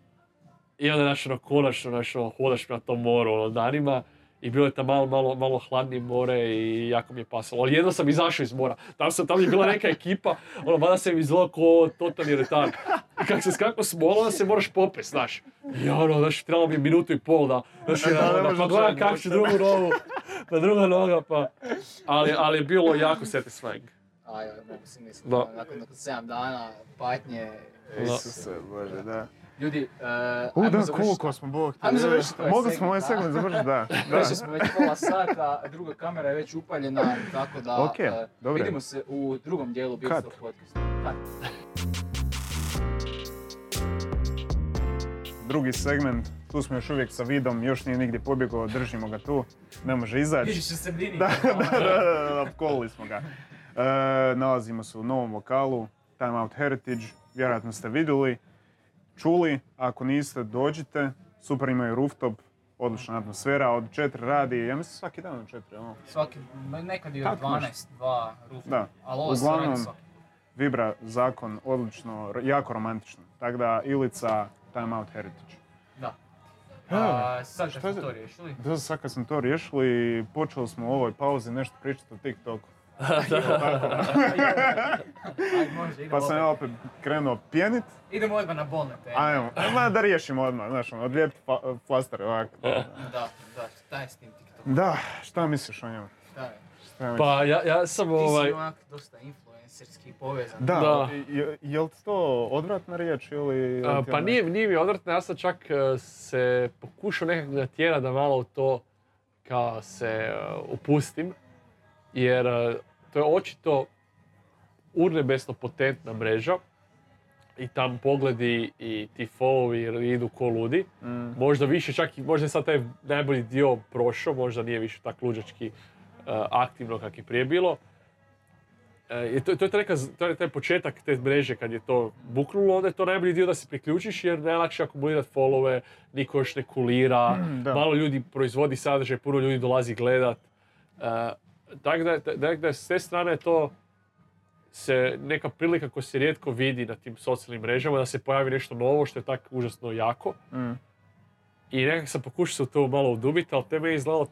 i onda, znači, ono, konačno, znači, ono, hodaš na tom moru, ono, danima. I bilo je tam malo, malo, malo hladnije more i jako mi je pasalo. Ali jedno sam izašao iz mora. Tam, sam, tam je bila neka ekipa, ono, mada sam izgledao ko totalni retard. I kak se skako s mola, onda se moraš popest, znaš. I ono, znači, trebalo mi minutu i pol da, znači, Da, da, možeš pa gledam čovjek kak će drugu nogu, pa druga noga, pa... Ali, ali je bilo jako satisfying. Aj, aj, mogu si misliti. Da. Nakon, nakon 7 dana patnje. Isuse Bože, da. Ljudi, uh, U, ajmo da, završiti. koliko smo bog. Ajmo završiti ovaj Mogli smo ovaj segment završiti, da. [LAUGHS] da. Već smo već pola sata, druga kamera je već upaljena, tako da Ok, eh, dobro. vidimo se u drugom dijelu Big. Stuff podcasta. Drugi segment, tu smo još uvijek sa vidom, još nije nigdje pobjegao, držimo ga tu, ne može izaći. Vidiš u sredini. Da, da, da, da, smo ga. E, nalazimo se u novom lokalu, Time Out Heritage, vjerojatno ste vidjeli, čuli, ako niste dođite, super imaju rooftop, odlična atmosfera, od 4 radi, ja mislim svaki dan od 4, ono. Svaki, nekad i od Tako 12, 2 rufa. Da. Ali ovo Uglavnom- svaki. Vibra, zakon, odlično, jako romantično. Tako da, Ilica, Time Out Heritage. Da. A, sad kad je smo to riješili, Da, sad kad smo to riješili, počeli smo u ovoj pauzi nešto pričati o TikToku. [LAUGHS] [LAUGHS] Pa sam opet. ja opet krenuo pjenit. Idemo odmah na bolne teme. Ajmo, ajmo da riješimo odmah, znaš, ono, odlijepiti fa- flaster ovako. [LAUGHS] Da, da, šta je s tim TikTokom? Da, šta misliš o njemu? Šta je? Šta misliš? Pa ja, ja sam Ti ovaj... si onak dosta influencerski povezan. Da, Da. je, je li to odvratna riječ ili... A, ti pa ono- nije, nije mi odvratno, ja sam čak e, se pokušao nekako natjerati da malo u to kao se e, upustim, jer e, to je očito urnebesno potentna mreža i tam pogledi i ti followi idu ko ludi. Mm. Možda više čak i, možda je sad taj najbolji dio prošao, možda nije više tako luđački e, aktivno kak je prije bilo. E, to, to, je taj to je taj početak te mreže kad je to buknulo, onda je to najbolji dio da se priključiš jer najlakše je akumulirati followove, niko još ne kulira, Da. malo ljudi proizvodi sadržaj, puno ljudi dolazi gledat. Tako da, da, da s te strane to se neka prilika koja se rijetko vidi na tim socijalnim mrežama, da se pojavi nešto novo što je tako užasno jako. Mm. I nekako sam pokušao se u to malo udubiti, ali to je meni izgledalo...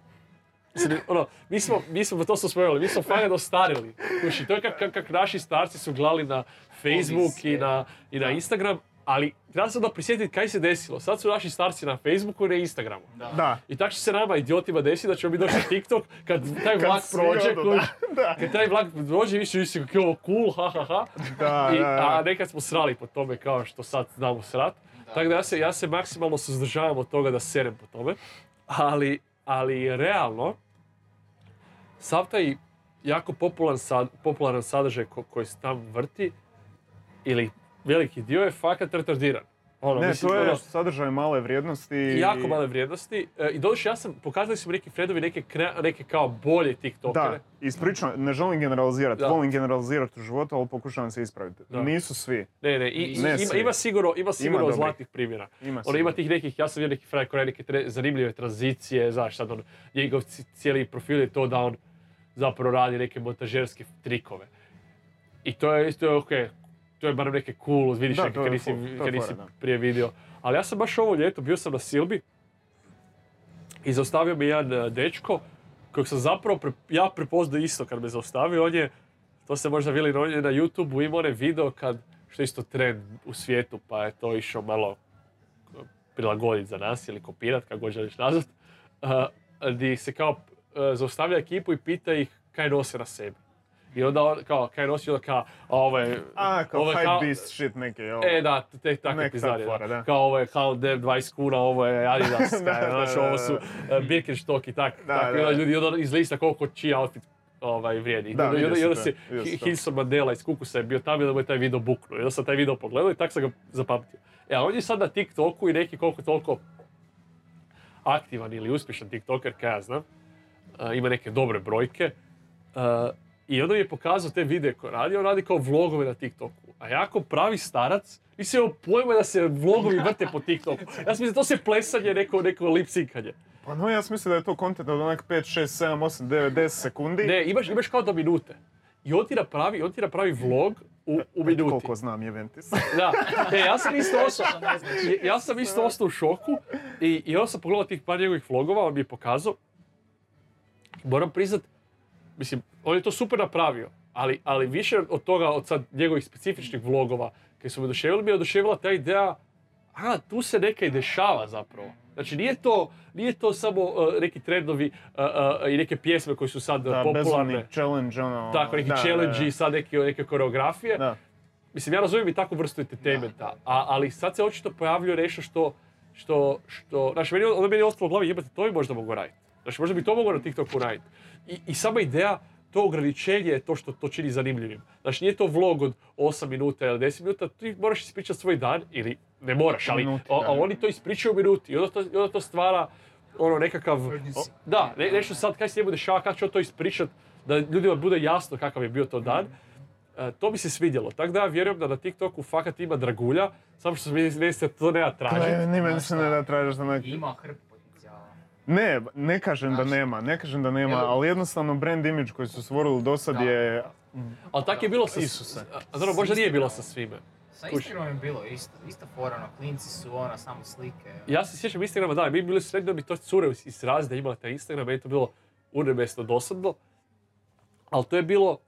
Mislim, ono, mi smo, mi smo, to smo spomenuli, mi smo fajno dostarili. Kuši, to je kak, kak, kak naši starci su gledali na Facebook i na, i na. Instagram, ali treba se onda prisjetiti kaj se desilo. Sad su naši starci na Facebooku i na Instagramu. Da. Da. I tako će se nama idiotima desiti da ćemo mi doći na TikTok kad taj Kad vlak prođe, odu, kužiš, da, [LAUGHS] da. kad taj vlak prođe, vi ćete misliti kako je ovo cool, ha ha ha. Da, I, da, da. a nekad smo srali po tome kao što sad znamo srat. Da. Tako da ja se, ja se maksimalno suzdržavam od toga da serem po tome. Ali, ali realno, sav taj jako popularan, sad, popularan sadržaj ko- koji se tam vrti, ili veliki dio je fakat retardiran. Ono, Ne, mislim, to je ono, sadržaj male vrijednosti. jako male vrijednosti. E, I doduše, ja sam, pokazali su mi neki Fredovi neke, kre- neke kao bolje TikTokere. Da, ispričam, ne želim generalizirati, volim generalizirati u životu, ali pokušavam se ispraviti. Da. Nisu svi, Ne, ne, i, Ne ima, ima sigurno, ima sigurno dobrih. zlatnih primjera. ima Ono ima tih nekih, ja sam vidio neki fraj koji neke tre- zanimljive tranzicije, znaš sad on, njegov ci- cijeli profil je to da on zapravo radi neke montažerske trikove. I to je isto okej, to je barem neke cool, vidiš Da, neke kad nisi, kad prije vidio. Ali ja sam baš ovo ljeto, bio sam na Silbi i zaustavio me jedan e, dečko kojeg sam zapravo, pre- ja prepoznao isto kad me zaustavio, on je, to ste možda vidjeli, on je na YouTube-u imao onaj video kad, što je isto trend u svijetu, pa je to išao malo prilagoditi za nas ili kopirati, kako god želiš nazvat, uh, gdje se kao uh, zaustavlja ekipu i pita ih kaj nose na sebi. I onda on, kao, kaj nosi, onda kao, a ovo je... A, kao ovo je hype beast shit neki, jel? E, da, te takve pizdarije, da. da. Kao ovo je H&M 20 kuna, ovo je Adidas, [LAUGHS] Da, da, da, ovo da. su uh, Birkenstock i tak, Da, tako, da. onda ljudi onda izlista koliko čiji outfit ovaj, vrijedi. Da, I onda, i onda, se to, to. Hilson Mandela iz Kukusa je bio tamo i onda mu je taj video buknuo. I onda sam taj video pogledao i tak sam ga zapamtio. E, a on je sad na TikToku i neki koliko toliko aktivan ili uspješan TikToker, kaj ja znam. Uh, ima neke dobre brojke. Uh, I onda mi je pokazao te videe koje radi, on radi kao vlogove na TikToku. A ja kao pravi starac, nisam imao pojma da se vlogovi vrte po TikToku. Ja sam mislio to se plesanje, neko, neko lip syncanje. Pa no, ja sam mislio da je to kontent od onak 5, 6, 7, 8, 9, 10 sekundi. Ne, imaš, imaš kao do minute. I on ti napravi, on ti napravi vlog u, u minuti. Koliko znam Juventus. [LAUGHS] Da, e, ja sam isto [LAUGHS] ostao, znači. ja sam isto ostao u šoku i, i onda sam pogledao tih par njegovih vlogova, on mi je pokazao. Moram priznat, mislim, on je to super napravio, ali, ali više od toga, od sad njegovih specifičnih vlogova, koji su me oduševili, mi je oduševila ta ideja, a, tu se neka i dešava zapravo. Znači, nije to, nije to samo uh, neki trendovi uh, uh, i neke pjesme koje su sad Da, popularne. challenge, ono... Tako, neki da, challenge da. i sad neke, neke koreografije. Da. Mislim, ja razumijem i takvu vrstu entertainmenta, a, ali sad se očito pojavljuje nešto što, što, što, znači, meni, onda meni je ostalo u glavi, jebate, to bi možda mogo raditi. Znači, možda bi to moglo na TikToku raditi. I, I sama ideja, to ograničenje je to što to čini zanimljivim. Znači, nije to vlog od 8 minuta ili 10 minuta, ti moraš ispričati svoj dan, ili ne moraš, ali Minuti, a, da. a oni to ispričaju u minuti i onda to, i onda to stvara ono nekakav... Urgency. Da, ne, nešto sad kaj se njemu dešava, kako će on to ispričat, da ljudima bude jasno kakav je bio to dan. e, to bi se svidjelo. Tako da ja vjerujem da na TikToku fakat ima dragulja, samo što mi ne se to nema tražiti. Ne, ni meni se ne da tražiš za nek- I ima potencijala. Ne, ne kažem da nema, ne kažem da nema, Evo. ali jednostavno brand image koji su stvorili do sad Da. je... Ali tako je bilo sa... Isuse. A dobro, možda nije bilo sa svime. Sa. Instagramom je bilo isto, ista fora, ono, klinci su ono, samo slike. Ja se sjećam Instagrama, da, mi bili su sretni da bi to cure iz razreda imala taj Instagram, meni je to bilo unemesno dosadno. Ali to je bilo,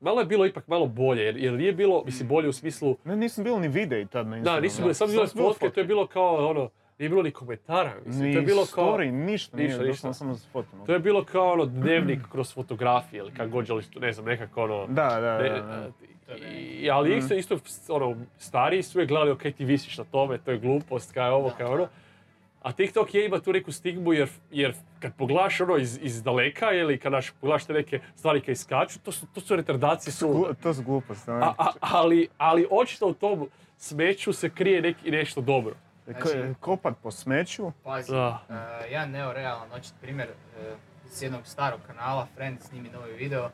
malo je bilo ipak malo bolje, jer, jer nije bilo, mislim, bolje u smislu, Ne, nisam bilo ni videi tad na da, Instagramu. nisu bile, samo bile su bile fotke, to je bilo kao ono, nije bilo ni komentara, mislim, to je Ni bilo kao, story, ništa, Ništa, nije, ništa. doslovno samo s fotom. to je bilo kao ono dnevnik kroz fotografije ili kako god želiš, ne znam, nekako ono, Da, da, da. Ne, da. i, ali isto, isto ono, stariji su uvijek gledali, ok, ti visiš na tome, to je glupost, je ovo, je ono. A TikTok je ima tu neku stigmu jer, jer kad pogledaš ono iz, iz daleka ili kad naš, pogledaš te neke stvari kaj skaču, to su, to su retardacije su. To su gluposti. ono. Ali, ali očito u tom smeću se krije neki, nešto dobro. Ko- Kopat po smeću. Pazi, Da. uh, jedan neorealan očit primjer uh, s jednog starog kanala, Friend snimi novi video,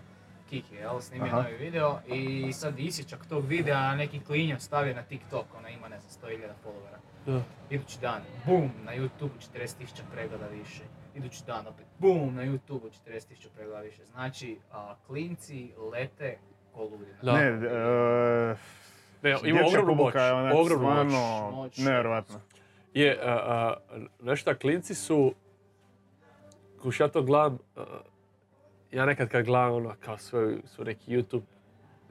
Kiki, jel, snimi Aha. novi video i sad isječak tog videa neki klinjav stavio na TikTok, ona ima ne znam 100.000 followera. Da. Idući dan, bum, na YouTube 40.000 pregleda više. Idući dan opet, bum, na YouTube 40.000 pregleda više. Znači, klinci lete ko. Ne, e, Ne, ima ogromnu moć, je ogromnu moć. stvarno Moć. nevjerojatno. Je, a, a, nešto, klinci su, kuš ja to gledam, a, ja nekad kad gledam ono, kao svoj, svoj neki YouTube,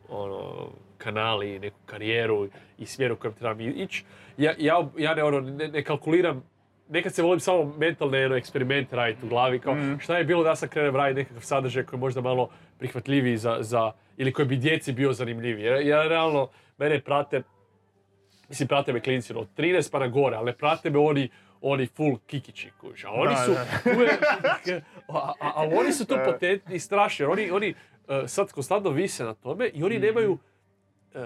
ono, kanali, neku karijeru i smjer u kojem trebam ići, ja, ja, ja ne, ono, ne, ne kalkuliram, nekad se volim samo mentalne ono, eksperimente raditi u glavi, kao Mhm. šta je bilo da ja sad krenem raditi nekakav sadržaj koji je možda malo prihvatljiviji za, za ili koji bi djeci bio zanimljiviji. Jer, ja realno, mene prate Mislim, prate me klinci od 13 pa na gore, ali ne prate me oni, oni full kikići, kuš. A oni Da, su, da. uvijek- a, a, a oni su tu potentni i strašni, jer oni, oni eh, sad konstantno vise na tome i oni nemaju, uh,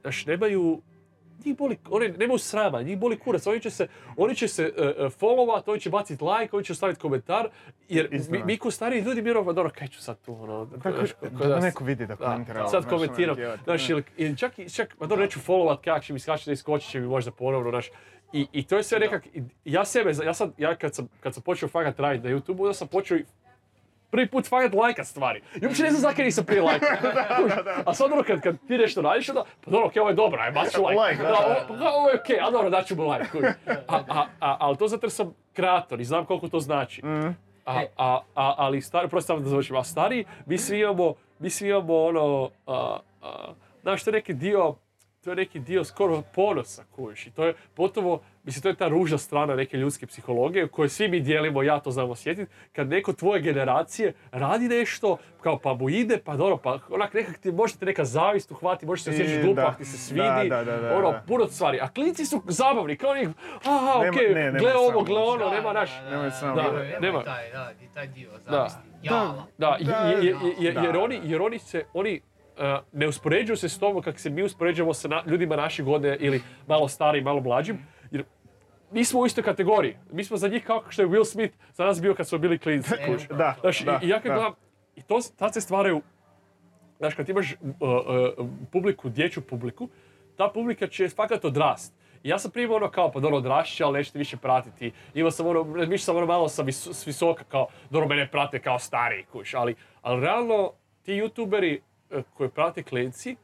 znaš, nemaju, njih boli, oni nemaju srama, njih boli kurac, oni će se, oni će se uh, followat, oni će baciti like, oni će staviti komentar, jer mi, Istina. mi ko stariji ljudi miramo, dobro, kaj ću sad tu, ono, Tako, ko- ko da da- neko vidi da komentira. sad znaš, ono, komentiram, znaš, da. ili, ili čak, čak, ma dobro, neću followat kak će mi skače da iskočit će mi možda ponovno, znaš, i, i to je sve nekak, ja sebe, ja sad, ja kad sam, kad sam počeo fakat raditi na YouTube, onda sam počeo prvi put fakat lajkat stvari. I uopće ne znam zakaj nisam prije lajkao. [LAUGHS] A sad ono kad, kad ti nešto radiš, onda, pa dobro, okej, ovo je dobro, aj baš ću lajk. Like, da, da, ovo, pa ovo je okej, a dobro, daću mu lajk. A, a, a, ali to zato jer sam kreator i znam koliko to znači. Mhm. A, a, a, ali stari, prosto samo da završim, a stariji, mi svi imamo, mi svi imamo ono, a, a, znaš, to je neki dio, to je neki dio skoro ponosa, kužiš. I to je potovo, mislim, to je ta ružna strana neke ljudske psihologije koju svi mi dijelimo, ja to znam osjetiti, kad neko tvoje generacije radi nešto, kao pa mu ide, pa dobro, pa onak nekak ti možete neka zavist uhvati, možeš se osjećati glupo ako ti se svidi, da, da, da, da, ono, puno stvari. A klinci su zabavni, kao njih, aha, okej, ne, gle ovo, gle ono, Da, nema da, naš... da, Nemoj da, samo. da, Da, nema taj, taj dio zavisti. Da. Jala. Da, jer, oni, jer oni se, oni ne uspoređuju se s tom kako se mi uspoređujemo sa na- ljudima naše godine ili malo starijim, malo mlađim, jer mi smo u istoj kategoriji. Mi smo za njih kao što je Will Smith za nas bio kad smo bili klinci. E, Da, to. Znaš, i- da, i ja kad da. gledam, i to, tad se stvaraju, znaš, kad imaš uh, uh, publiku, dječju publiku, ta publika će fakat odrast. I ja sam prije ono kao, pa dobro, odrašći, ali nećete više pratiti. Imao sam ono, razmišljao sam ono malo sa vis, s visoka, kao, dobro, mene prate kao stariji, kuš. Ali, ali realno, ti youtuberi koji prate klinci,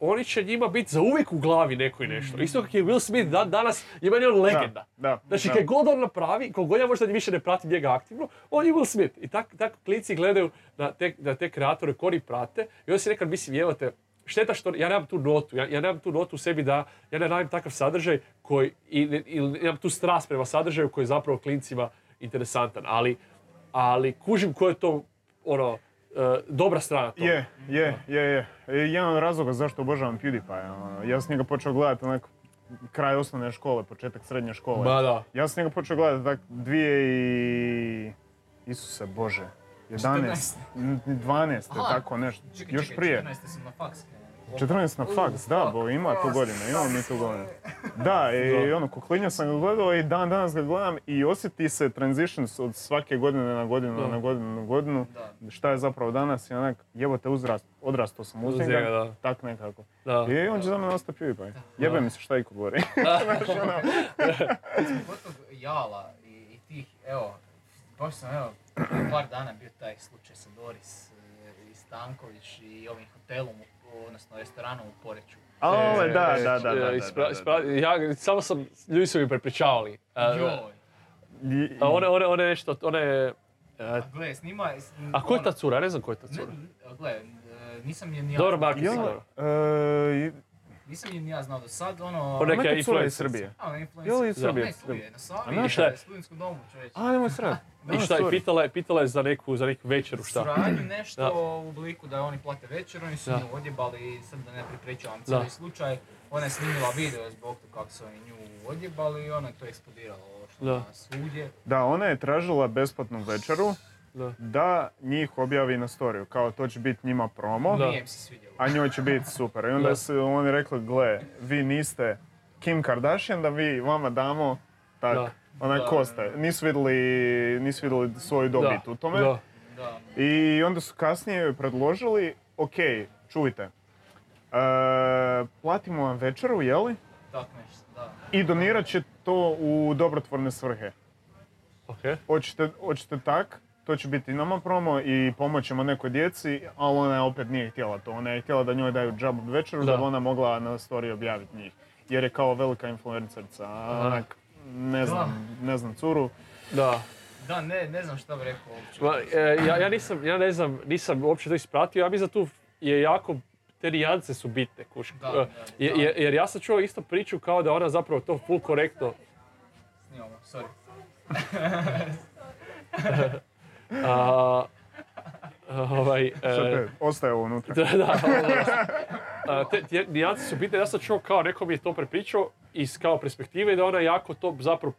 oni će njima biti za uvijek u glavi neko i nešto. Isto kako je Will Smith dan, danas, je meni on legenda. da, Znači, da. kaj god on napravi, koliko ja možda više ne pratim njega aktivno, on je Will Smith. I tako tak klinci gledaju na te, na te kreatore koji prate i onda si nekad mislim, jevate, šteta što ja nemam tu notu, ja, ja nemam tu notu u sebi da ja ne radim takav sadržaj koji, i, ili nemam tu strast prema sadržaju koji je zapravo klincima interesantan, ali, ali kužim ko je to, ono, dobra strana toga. Je, je, je, je. E, Jedan od razloga zašto obožavam PewDiePie. ono, Ja sam njega počeo gledati onak kraj osnovne škole, početak srednje škole. Ba da. Ja sam njega počeo gledati tak dvije i... Isuse Bože. 11, n- 12, Aha. tako nešto. Čekaj, Još čekaj, prije. 14. sam na faks. 14 na faks, da, bo ima tu godinu, imamo mi tu godinu. Da, i ono, kuklinja sam ga gledao i dan danas ga gledam i osjeti se transitions od svake godine na godinu, Da. na godinu, na godinu. Da. Šta je zapravo danas i onak, jebote uzrast, odrastao sam uz njega, tak nekako. Da. I on će za mene ostati PewDiePie. Jebe mi se šta iko govori. [LAUGHS] Znaš, ono, Jala i, i tih, evo, baš sam evo, par dana bio taj slučaj sa Doris e, i Stanković i ovim hotelom, u- odnosno restoranom u Poreću. Ale, da, da, da, da, da, Ispra- da, da. ispra- ja, samo sam, ljudi su mi prepričavali. A, Joj. A one, one, one nešto, one... a, A gle, snima... a ko je ta ono- cura? Ja ne znam ko je ta cura. a gle, e, nisam je ni ja Dobro, sad. dobro. E, Nisam je ni ja znao do sad, ono... O, neka neka cura iz influencer. Srbije. A, ona influencer. Je li iz Srbije? Ne, tu je, na A Savi, na studentskom domu, čovječe. A, nemoj [LAUGHS] srat. I šta je, pitala je, pitala je za neku, za neku večeru, šta? Suradnju nešto Da. u obliku da oni plate večer, oni su Da. nju odjebali i sad da ne pripričavam Da. cijeli slučaj. Ona je snimila video zbog toga kako su oni nju odjebali i ona je to eksplodiralo što Da. na svudje. Da, ona je tražila besplatnu večeru Da. da njih objavi na storiju, kao to će biti njima promo, Da. A njoj će biti super. I onda Da. su oni rekli, gle, vi niste Kim Kardashian, da vi vama damo tak, Da. onak Da, ko da, ste. Nisu vidjeli, nisu vidjeli svoju dobit u tome. Da. I onda su kasnije predložili, ok, čujte, e, platimo vam večeru, jeli? Tak nešto, da. I donirat će to u dobrotvorne svrhe. Ok. Hoćete, hoćete tak, to će biti nama promo i pomoć ćemo nekoj djeci, ali ona opet nije htjela to. Ona je htjela da njoj daju džabu večeru da, Da. bi ona mogla na story objaviti njih. Jer je kao velika influencerica, a onak, ne znam, ne znam curu. Da. Da, ne, ne znam šta bi rekao uopće. Ma, e, ja, ja nisam, ja ne znam, nisam uopće to ispratio, ja mislim da tu je jako, te nijance su bitne, kuš. Da, E, da, je- da. jer, jer ja sam čuo isto priču kao da ona zapravo to full korektno, Snimamo, sorry. [LAUGHS] a, ovaj, e, Sad te, ostaje ovo unutra. [LAUGHS] Da, da. A, te, te nijance su bitne, ja sam čuo kao, neko mi je to prepričao iz kao perspektive da ona jako to zapravo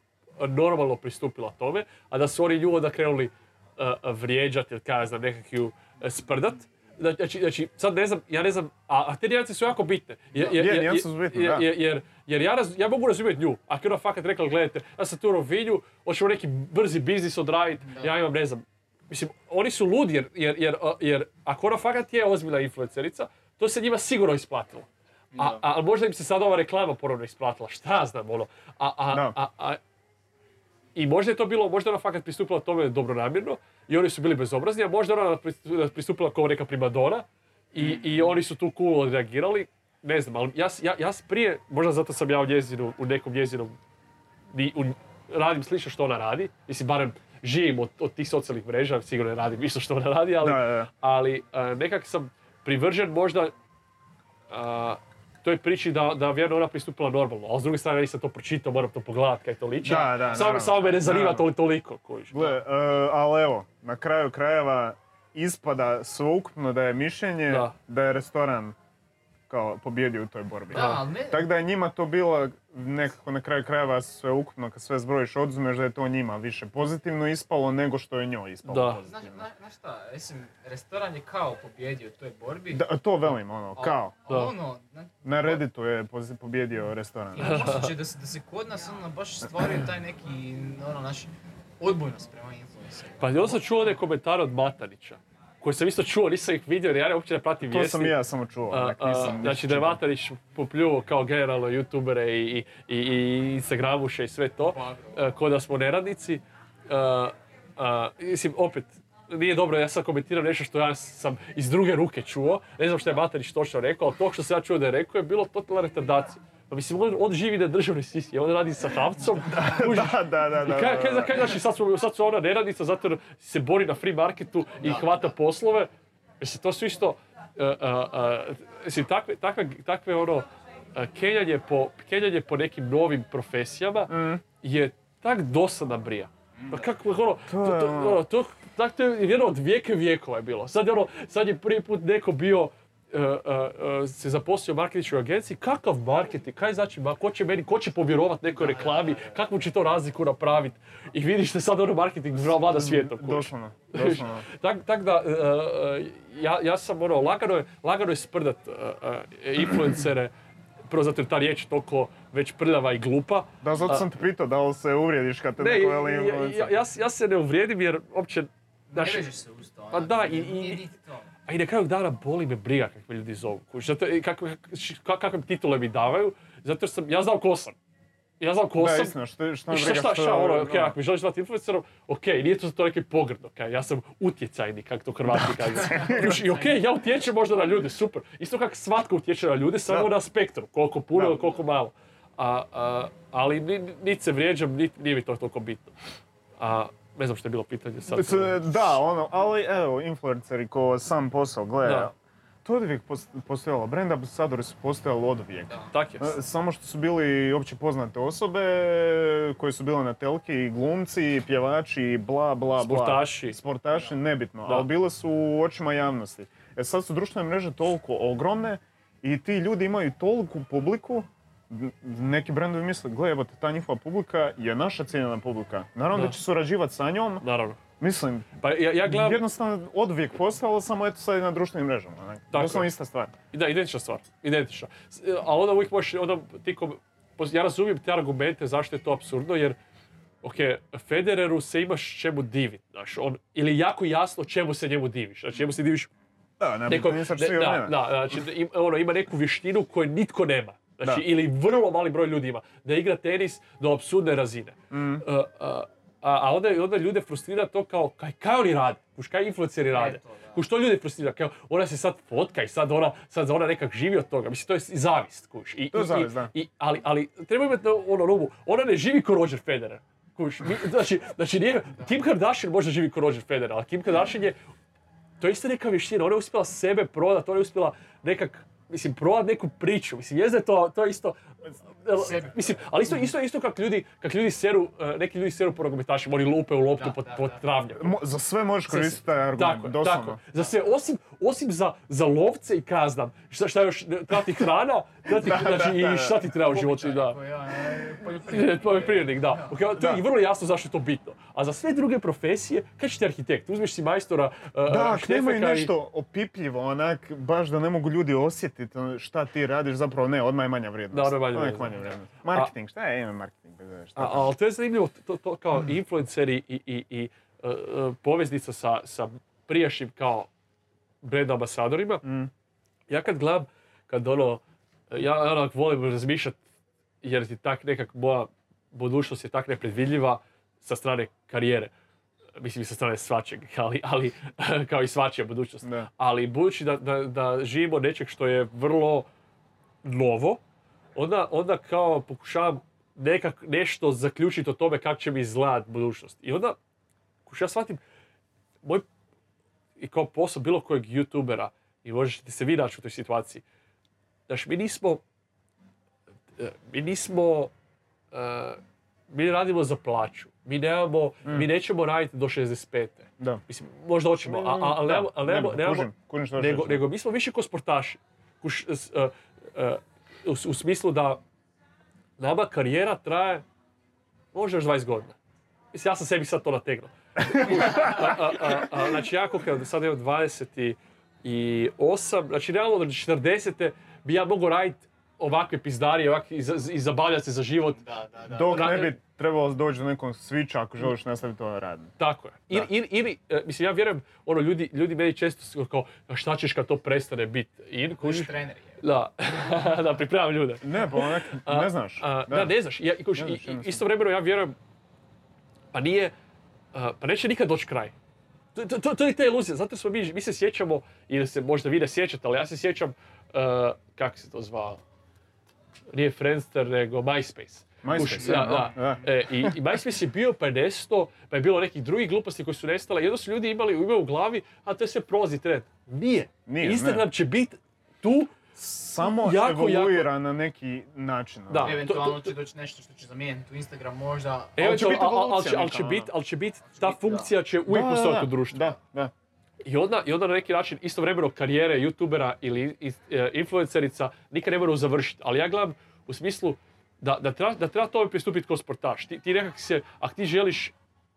normalno pristupila tome, a da su oni nju onda krenuli uh, vrijeđati ili kaj ja znam, nekak ju e, sprdat. Znači, znači, sad ne znam, ja ne znam, a, a te nijance su jako bitne. Jer, jer, Je, jer- nijance su bitne, jer- da. jer, jer, jer ja, raz- ja mogu razumjeti nju. Ako je ona fakat rekla, gledajte, ja sam tu u Rovinju, hoćemo neki brzi biznis odraditi, ja imam, ne znam, Mislim, oni su ludi jer, jer, jer, jer ako ona fakat je ozbiljna influencerica, to se njima sigurno isplatilo. A, a možda im se sad ova reklama ponovno isplatila, šta ja znam, ono. A, a, a, a- I možda je to bilo, možda ona fakat pristupila tome dobronamjerno i oni su bili bezobrazni, a možda ona pristu- pristupila kao neka primadona i, i oni su tu cool odreagirali. Ne znam, ali ja, ja, ja prije, možda zato sam ja u njezinu, u nekom njezinom, u, radim slično što ona radi, mislim barem živim od, od tih socijalnih mreža, sigurno ne radim isto što ona radi, ali, Da, da, ali a, nekak sam privržen možda a, toj priči da, da vjerno ona pristupila normalno, ali s druge strane nisam to pročitao, moram to pogledat kaj to liči. Da, da, samo, samo me ne zanima to, toliko. Kojiš. Gle, e, ali evo, na kraju krajeva ispada sveukupno da je mišljenje Da. da, je restoran kao pobjedio u toj borbi. Da, ne, Tako da je njima to bilo nekako na kraju krajeva sve ukupno, kad sve zbrojiš, odzumeš da je to njima više pozitivno ispalo nego što je njoj ispalo Da. pozitivno. znaš, znaš šta, mislim, restoran je kao pobjedio u toj borbi. Da, to velim, ono, a- kao. a ono, na- Na Redditu je pobjedio restoran. imam osjećaj da se, da se kod nas ono baš stvaraju taj neki, ono, naš odbojnost prema influencerima. Pa onda sam čuo one komentare od Matanića, koje sam isto čuo, nisam ih vidio jer ja uopće ne pratim To vijesti. sam i ja samo čuo, A, onak, a, nisam znači da je. Matanić popljuo kao generalno youtubere i, i, i instagramuše i sve to, e, ko da smo neradnici. A, a, mislim, opet, nije dobro, ja sad komentiram nešto što ja sam iz druge ruke čuo, ne znam što je Matanić točno rekao, ali to što sam ja čuo da je rekao je bilo totalna retardacija. Pa mislim, on, on živi na državnoj sisi, on radi sa Havcom, [LAUGHS] Da, da, da, da. i kaj, kaj, kaj, znači, sad su, sad su ona neradnica zato jer se bori na free marketu i hvata poslove. Mislim, to su isto, uh, uh, uh, mislim, takve, takve, takve ono, uh, kenjanje po, kenjanje po nekim novim profesijama Mm. je tak dosadna brija. Pa kako, ono, to, To ono- ono, to, tak to je jedno od vijeke vijekova je bilo. Sad je ono, sad je prvi put neko bio, uh, uh, uh, se zaposlio u marketinškoj agenciji, kakav marketing, kaj znači, ma, ko će meni, ko će povjerovat nekoj reklami, kakvu će to razliku napraviti i vidiš da sad ono marketing vlada svijetom. kužiš. Doslovno, [LAUGHS] doslovno. Tak, tak da, ja, ja sam ono, lagano je, lagano je sprdat influencere prvo zato jer ta riječ je toliko već prljava i glupa. Da, zato sam te pitao da li se uvrijediš kad te Ne, neko ja, veli ja, influencer. ja, ja se ne uvrijedim jer uopće... Ne vežeš se uz to. Pa ono, da, i- i- to. A i na kraju dana boli me briga kakve ljudi zovu. Zato, kakve, kak- kakve titule mi davaju, zato jer sam, ja znam ko sam. Ja znam ko Da, sam. istina, što, što I šta, briga šta, što- šta, ono, ok, ako mi želiš zvati influencerom, ok, nije to to neki pogrd, ok, ja sam utjecajni, kako to Hrvati kažu. [LAUGHS] I ok, ja utječem možda na ljude, super. Isto kako svatko utječe na ljude, samo Da. na spektru, koliko puno ili koliko malo. A, a, ali ni, niti se vrijeđam, niti nije mi to toliko bitno. A, ne znam što je bilo pitanje sad. Da, ono, ali evo, influenceri ko sam posao gleda, Da. to je uvijek pos- postojalo. Brand ambasadori su postojali od uvijek. Tak je. E, Samo što su bili opće poznate osobe koje su bile na telki, glumci, pjevači, bla, bla, bla. Sportaši. Sportaši, nebitno, Da. ali bile su u očima javnosti. E sad su društvene mreže toliko ogromne i ti ljudi imaju toliku publiku, neki brendovi misle, gle, evo te, ta njihova publika je naša cijeljena publika. Naravno da, Da. će surađivati sa njom, Naravno. mislim, Pa ja, ja gledam, jednostavno od uvijek postojalo, samo eto sad je na društvenim mrežama. Tako Doslovno ista stvar. Da, identična stvar, identična. A onda uvijek možeš, onda ti ko, ja razumijem te argumente zašto je to apsurdno, jer ok, Federeru se imaš čemu divit, znaš, on, ili jako jasno čemu se njemu diviš, znači njemu se diviš Da, ne, neko, ne- da, nema. da, znači, im- ono, ima neku vještinu koju nitko nema. Znači, Da. ili vrlo mali broj ljudi ima. Da igra tenis do apsurdne razine. Mm. Uh, uh, a, a onda, onda ljude frustrira to kao, kaj, kaj oni rade? Kuš, kaj influenceri rade? to, da. Kuš, to ljude frustrira. Kao, ona se sad fotka i sad ona, sad ona nekak živi od toga. Mislim, to je zavist, kuš. I, To je i- zavist, da. i- ali, ali treba imati na ono rubu. Ona ne živi ko Roger Federer. Kuš, mi- znači, znači nije, Kim Kardashian možda živi ko Roger Federer, ali Kim Kardashian je to je isto neka vještina, ona je uspjela sebe prodat, ona je uspjela nekak, mislim, prodat neku priču, mislim, je to, to je isto, Sebi mislim, ali isto, isto, isto kak ljudi, kak ljudi seru, eh, neki ljudi seru po nogometašima, oni lupe u loptu da. travnjak. Mo- za sve možeš koristiti taj argument, Tako, doslovno. tako. Za sve, osim, osim za, za lovce i kaznam, šta, šta još, treba ti hrana, treba ti, Da, da, znači, da, da. i šta ti treba u životu, da. je, onaj, poljoprivrednik. Da. Ok, to Da. je vrlo jasno zašto je to bitno. A za sve druge profesije, kaj će ti arhitekt? Uzmeš si majstora uh, Da, ako nemaju Štefeka i- nešto opipljivo, onak, baš da ne mogu ljudi osjetiti ono, šta ti radiš, zapravo ne, odmah je manja vrijednost. Da, odmah je manja vrijednost. manja vrijednost. Marketing, šta je, marketing, ali to je zanimljivo, to, to kao influenceri i, i, i uh, uh, poveznica sa, sa prijašnjim kao brand ambasadorima. Mm. Ja kad gledam, kad ono, ja onak volim razmišljati jer ti tak nekak moja budućnost je tak nepredvidljiva sa strane karijere. Mislim i sa strane svačeg, [LAUGHS] ali, ali kao i svačija budućnost. Da. Ali budući da, da, da živimo nečeg što je vrlo novo, onda, onda kao pokušavam nekak nešto zaključiti o tome kako će mi izgledat budućnost. I onda, što ja shvatim, moj i kao posao bilo kojeg youtubera, i možete se vi naći u toj situaciji, znaš, mi nismo, e, mi nismo, e, mi radimo za plaću. Mi nemamo, mi nećemo raditi do 65. Da. Mislim, možda hoćemo, a, a, ali nemamo, ali nemamo, ne, nemamo- nego, nego mi smo više ko sportaši. Kuš, s- e, e, u, u smislu da nama karijera traje možda još 20 godina. Mislim, ja sam sebi sad to nategnuo. [LAUGHS] znači, ja koliko sad imam 28, znači realno do 40. bi ja mogao raditi ovakve pizdarije ovakve, i, za- i zabavljati se za život. Da, da, da. Dok ne bi trebalo doći do nekog switcha ako želiš nastaviti to raditi. Tako je. Ili, ili, ili, e, mislim, ja vjerujem, ono, ljudi, ljudi meni često su kao, "A šta ćeš kad to prestane biti in, kužiš? trener je. Da, [LAUGHS] da pripremam ljude. Ne, pa onak, ne znaš. a, da. ne znaš. Ja, i, kužiš, Ne znaš, i- i- jednostavno. istovremeno ja vjerujem, pa nije, a, pa neće nikad doći kraj. To, to, to, to je ta iluzija, zato smo mi, mi se sjećamo, ili se možda vi ne sjećate, ali ja se sjećam, uh, kako se to zvao? Nije Friendster, nego MySpace. MySpace, ja, da, da, da. E, i, I MySpace je bio pa je nesto, pa je bilo nekih drugih gluposti koje su nestale. Jedno su ljudi imali imaju u glavi, a to je sve prozi trend. Nije. Nije, Instagram ne. će biti tu Samo Jako, evoluira na neki način. ono. Da. Eventualno to- to- će doći nešto što će zamijeniti u Instagram možda. Evo, će biti ali, ali, evolucija ali će biti, ono. ali će biti, ta biti, da. funkcija će uvijek Da, da, postojati da, u društvu. Da, da. I onda, I onda na neki način istovremeno karijere youtubera ili e, influencerica nikad ne moraju završiti. Ali ja gledam u smislu da, da, treba, da treba tome pristupiti kao sportaš. Ti, ti nekak se, ako ti želiš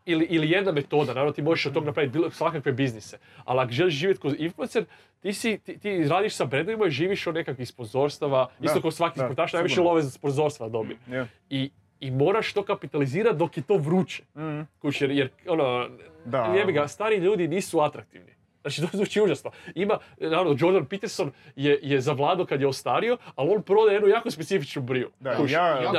ili, ili jedna metoda, naravno ti možeš od toga napraviti bilo svakakve biznise, ali ako želiš živjeti kao influencer, ti, si, ti, ti radiš sa brendovima i živiš od nekakvih sponzorstava, isto kao svaki da, sportaš, najviše love za sponzorstva dobi. Je. I, I moraš to kapitalizirati dok je to vruće. Mhm. Kuš, jer, jer ono, Da. jebi ga, stari ljudi nisu atraktivni. Znači, to zvuči užasno. Ima, naravno, Jordan Peterson je, je zavladao kad je ostario, ali on prodaje jednu jako specifičnu briju. Da, Kuš, ja,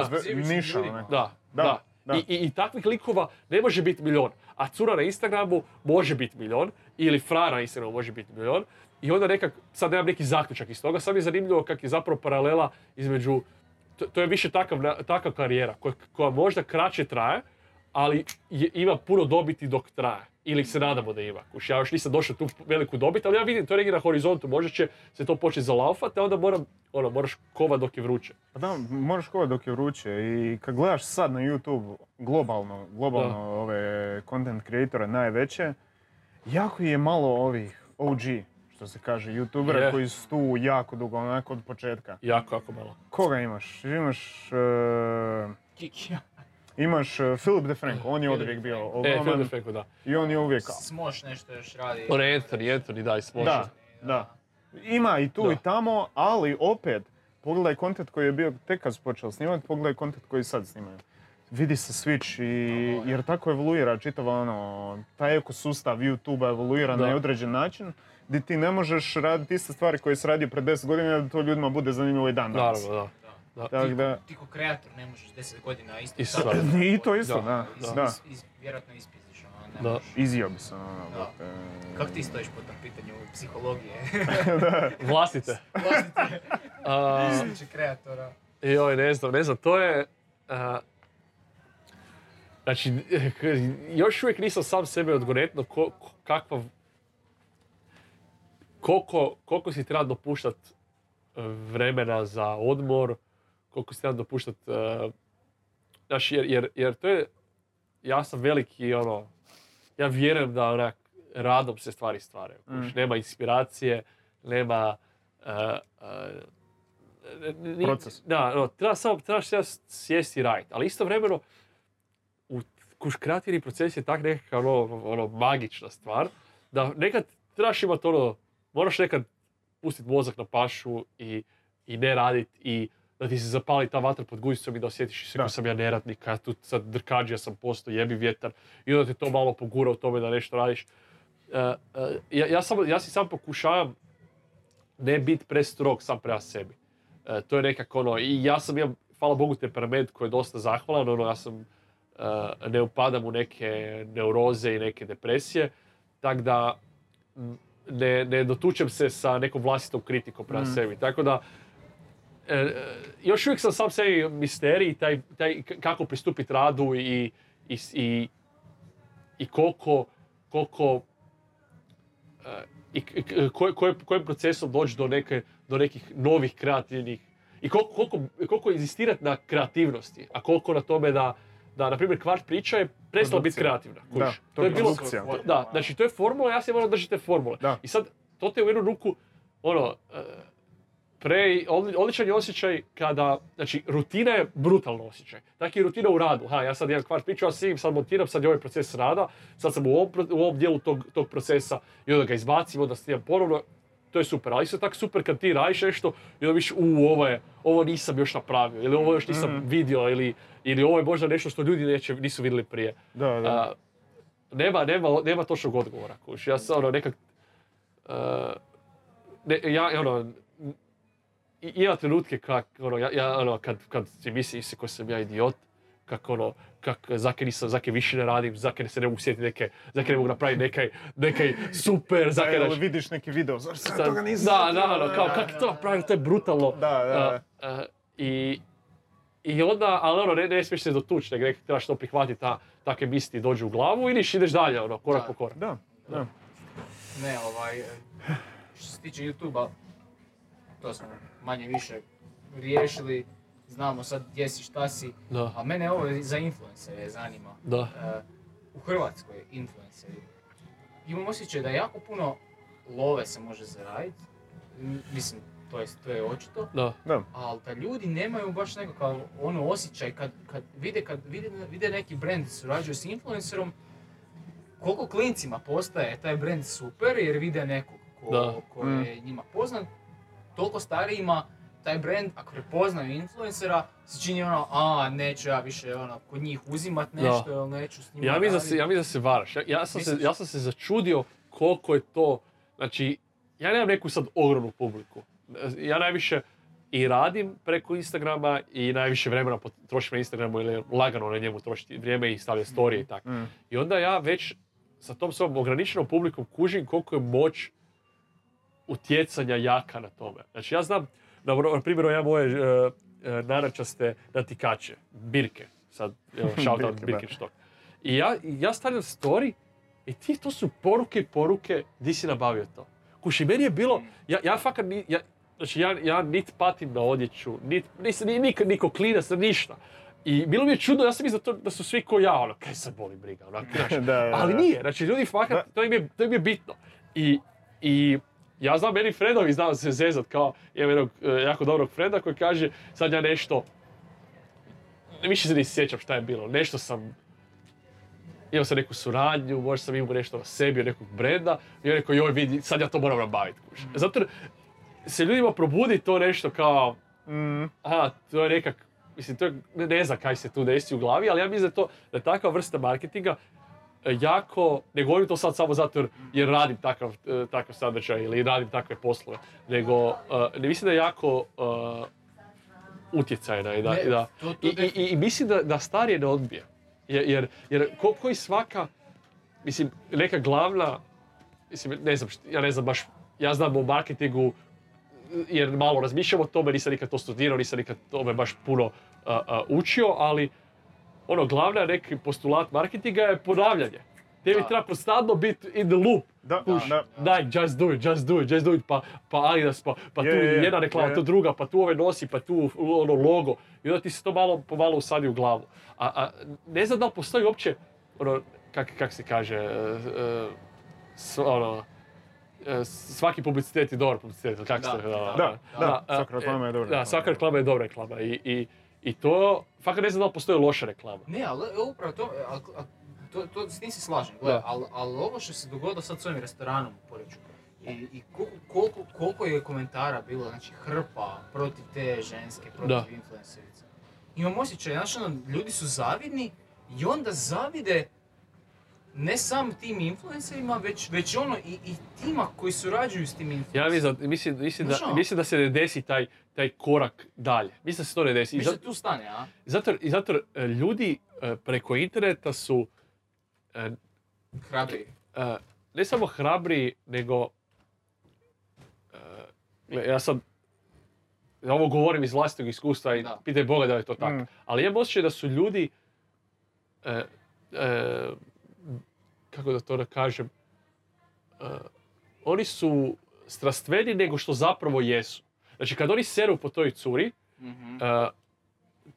niša, ne. da, da. Da, da. I, i, I takvih likova ne može biti milion. A cura na Instagramu može biti milion, ili fra na Instagramu može biti milion. I onda nekak, sad nemam neki zaključak iz toga, sad mi je zanimljivo kak je zapravo paralela između, to, to je više takav, takva karijera koja, koja možda kraće traje, ali je, ima puno dobiti dok traje. Ili se nadamo da ima. Kuš, ja još nisam došao tu veliku dobit, ali ja vidim to je na horizontu. Možda će se to početi zalaufati, a onda moram, ono, moraš kovat dok je vruće. Pa da, moraš kovat dok je vruće i kad gledaš sad na YouTube globalno, globalno Da. ove content creatore najveće, jako je malo ovih OG, što se kaže, youtubera Je. koji su tu jako dugo, onako od početka. Jako, jako malo. Koga imaš? Imaš... e, Kikija. Imaš e, Philip DeFranco, on je Philip odvijek bio E, ogroman Phil DeFranco, da. i on je uvijek... Smoš nešto još radi. On je Anthony, Anthony, da, i Smosh. Da, da. Ima i tu Da. i tamo, ali opet, pogledaj kontent koji je bio tek kad su počeli snimati, pogledaj kontent koji sad snimaju. Vidi se switch i, jer tako evoluira čitava ono, taj ekosustav YouTube evoluira Da. na određen način, gdje ti ne možeš raditi iste stvari koje si radio pred 10 godina da to ljudima bude zanimljivo i dan danas. Naravno, da. Da. Tako da, Ti ko kreator ne možeš 10 godina isto Isto sad- [LAUGHS] i to isto, Da, da, da. is- is- vjerojatno ispizdiš, ono, ne Da. možeš. Izio bi se, ono, Da. brate. Kako ti stojiš po tom pitanju psihologije? [LAUGHS] [LAUGHS] Vlastite. Vlastite A, izliče kreatora. joj, ne znam, ne znam, to je... a, znači, još uvijek nisam sam sebe odgonetno ko, ko- kakva... Koliko, koliko si treba dopuštat e, vremena za odmor, koliko si treba dopuštat... e, Znaš, jer, jer, jer to je... Ja sam veliki, ono... Ja vjerujem da onak, radom se stvari stvaraju. Mm. Nema inspiracije, nema... e, e, ni- Proces. Da, no, treba samo, trebaš sjesti i raditi. Ali istovremeno, u kuš kreativni proces je tak nekakav ono, ono, magična stvar, da nekad trebaš imati ono, moraš nekad pustiti mozak na pašu i, i ne radit i da ti se zapali ta vatra pod guzicom i da osjetiš se Da. sam ja neradnik, ja tu sad drkađija sam posto, jebi vjetar i onda te to malo pogura u tome da nešto radiš. E, e, ja, ja, sam, ja si sam pokušavam ne biti prestrog sam prema sebi. E, to je nekako ono, i ja sam imam, hvala Bogu, temperament koji je dosta zahvalan, ono, ja sam, ne upadam u neke neuroze i neke depresije, tako da ne, ne dotučem se sa nekom vlastitom kritikom prema Mm. sebi. Tako da, e, još uvijek sam sam sebi misterij, taj, taj kako pristupiti radu i, i, i, i koliko, koliko e, i k- k- koj- koj- kojim procesom doći do, neke, do nekih novih kreativnih i koliko, koliko, koliko inzistirati na kreativnosti, a koliko na tome da, da na primjer, kvart priča je prestala biti kreativna. Da, kužiš. to je bilo, da, znači to je formula, ja se moram držati te formule. Da. I sad, to te u jednu ruku, ono, e, pre, odli- odličan je osjećaj kada, znači, rutina je brutalno osjećaj. Tako je rutina u radu. Ha, ja sad imam kvart priču, ja snimim, sad montiram, sad je ovaj proces rada, sad sam u ovom, u ovom dijelu tog, tog procesa i onda ga izbacim, onda snimam ponovno. To je super, ali isto tako super kad ti radiš nešto i onda viš, u, ovo je, ovo nisam još napravio, ili ovo još nisam Mhm. vidio, ili, ili ovo je možda nešto što ljudi neće, nisu vidjeli prije. Da, da. A, nema, nema, nema točnog odgovora, kuš. Ja sam ono nekak... a, ne, ja, ono, i- ima trenutke kak, ono, ja, ja, ono, kad, kad si misli si ko sam ja idiot, kako ono, kak, zake nisam, zake više ne radim, zake se ne mogu sjetiti neke, zake ne mogu napraviti nekaj, nekaj super, zake Evo, naš- vidiš neki video, zašto se toga nisam Da, da, ono, kao, kak je to napravio, to je brutalno. Da, da, da. I, I onda, ali ono, ne, ne smiješ se dotući, nego nekak trebaš to prihvatiti, ta, takve misli dođu u glavu i niš, ideš dalje, ono, korak Da. po korak. Da, da. Ne, ovaj, e, što se tiče YouTube-a, to smo manje više riješili, znamo sad gdje si, šta si, Da, a mene ovo za influencere zanima. da, E, u Hrvatskoj influenceri, imam osjećaj da jako puno love se može zaraditi, mislim, to je, to je očito, da, da. ali da ljudi nemaju baš nekakav ono osjećaj kad, kad, vide, kad vide, vide neki brand surađuje s influencerom, koliko klincima postaje taj brand super jer vide nekog ko, ko je njima poznat, toliko starijima taj brand, ako prepoznaju influencera, se čini ono, a neću ja više ono, kod njih uzimat nešto, ili neću s njima Ja mislim da se, ja mislim da se varaš. Ja, ja sam se, ja sam se začudio koliko je to, znači, ja nemam neku sad ogromnu publiku. Ja najviše i radim preko Instagrama i najviše vremena trošim na Instagramu ili lagano na njemu trošiti vrijeme i stavljati storije i tako. Mm. I onda ja već sa tom svojom ograničenom publikom kužim koliko je moć utjecanja jaka na tome. Znači ja znam, na, na primjer, ja moje uh, naračaste natikače, birke, sad, evo, [LAUGHS] shout out Birke, da. Birkenstock. I ja, ja stavljam story i ti, to su poruke i poruke, di si nabavio to. Kuši, meni je bilo, ja, ja fakat, ja, znači ja, ja nit patim na odjeću, nit, nisam ni, ni, ni klinac, ništa. I bilo mi je čudno, ja sam mislio da, da su svi ko ja, ono, kaj sad boli briga, onak, [LAUGHS] znaš. Da, da, Ali da. nije, znači ljudi fakat, to im je, to im je bitno. I, i ja znam, meni friendovi znaju se zezat, kao, imam jednog e, jako dobrog frenda koji kaže, sad ja nešto, više se ni sjećam šta je bilo, nešto sam, imao sam neku suradnju, možda sam imao nešto o sebi, od nekog brenda, i on je rekao, joj vidi, sad ja to moram nabaviti, kuš. Zato jer se ljudima probudi to nešto kao, Mm. aha, to je nekak, mislim, to je, ne, ne znam kaj se tu desi u glavi, ali ja mislim da je to, da takva vrsta marketinga jako, ne govorim to sad samo zato jer, jer radim takav, e, takav sadržaj ili radim takve poslove, nego e, ne mislim da je jako e, utjecajna i da, Ne, i da to- to i, i, i, i mislim da, da starije ne odbije. Jer, jer, jer ko, koji svaka, mislim, neka glavna, mislim, ne znam, ja ne znam baš, ja znam o marketingu jer malo razmišljam o tome, nisam nikad to studirao, nisam nikad tome baš puno a, a, učio, ali ono, glavna neki postulat marketinga je ponavljanje. Tebi Da. treba konstantno biti in the loop. Da, Kuš, da. daj, just do it, just do it, just do it, pa, pa Adidas, pa, pa Je, tu je, je, jedna reklama, je. tu druga, pa tu ove nosi, pa tu ono logo. I onda ti se to malo pomalo usadi u glavu. A, a ne znam da li postoji uopće, ono, kak, kak se kaže, e, e, s- ono, e, svaki publicitet je dobar publicitet, ili kak Da, se... Da, da, a, svaka reklama je dobra Da, reklama. svaka reklama je dobra reklama. I, i, i to, fakat ne znam da li postoji loša reklama. Ne, ali upravo to, to, to s tim se slažem, gledaj, Da. ali al ovo što se dogodilo sad s ovim restoranom u Poreču, i, i koliko, koliko, koliko je komentara bilo, znači hrpa protiv te ženske, protiv influencerice. Imam osjećaj, znači ono, ljudi su zavidni i onda zavide ne samo tim influencerima, već, već ono i, i tima koji surađuju s tim Ja influencerima. mislim, mislim, mislim, da, ono? mislim da se ne desi taj, taj korak dalje. Mislim da se to ne desi. I Više zato, tu stane, a? zato, i zato e, ljudi e, preko interneta su e, Hrabri. ne samo hrabri, nego e, gle, ja sad ovo govorim iz vlastitog iskustva i Da. pitaj Boga da je to tako. Mm. Ali imam osjećaj da su ljudi, e, e, kako da to da kažem, oni su strastveni nego što zapravo jesu. Znači kad oni seru po toj curi,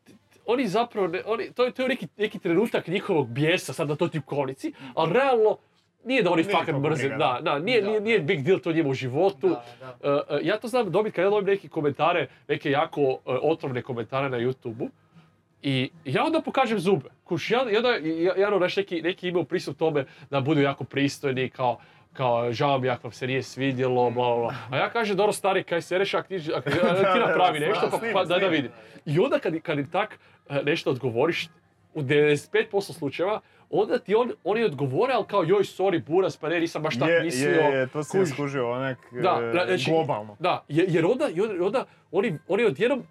t- oni zapravo, ne, oni, to, je- to je neki, neki trenutak njihovog bijesa sad na toj tipkovnici, ali realno nije da oni fakat mrze, da, da, nije, Da, nije, nije big deal to njemu u životu. Da, da. Ja to znam dobiti kad ja dobim neke komentare, neke jako e, otrovne komentare na YouTube-u. I ja onda pokažem zube. Kuš, ja, onda, ja, ja ono, znaš, neki, neki imaju pristup tome da budu jako pristojni, kao, kao žao mi ako vam se nije svidjelo, bla, bla, bla. A ja kažem, dobro stari, kaj se reš, ti, ti [LAUGHS] napravi nešto, pa, pa da, da vidim. I onda kad, kad im tak e, nešto odgovoriš, u 95% slučajeva, onda ti on, oni odgovore, ali kao joj, sorry, buras, pa ne, nisam baš tako Je, mislio. je, je, to si skužio onak Da, e, znači- globalno. Da, je- jer onda, onda oni, oni odjednom,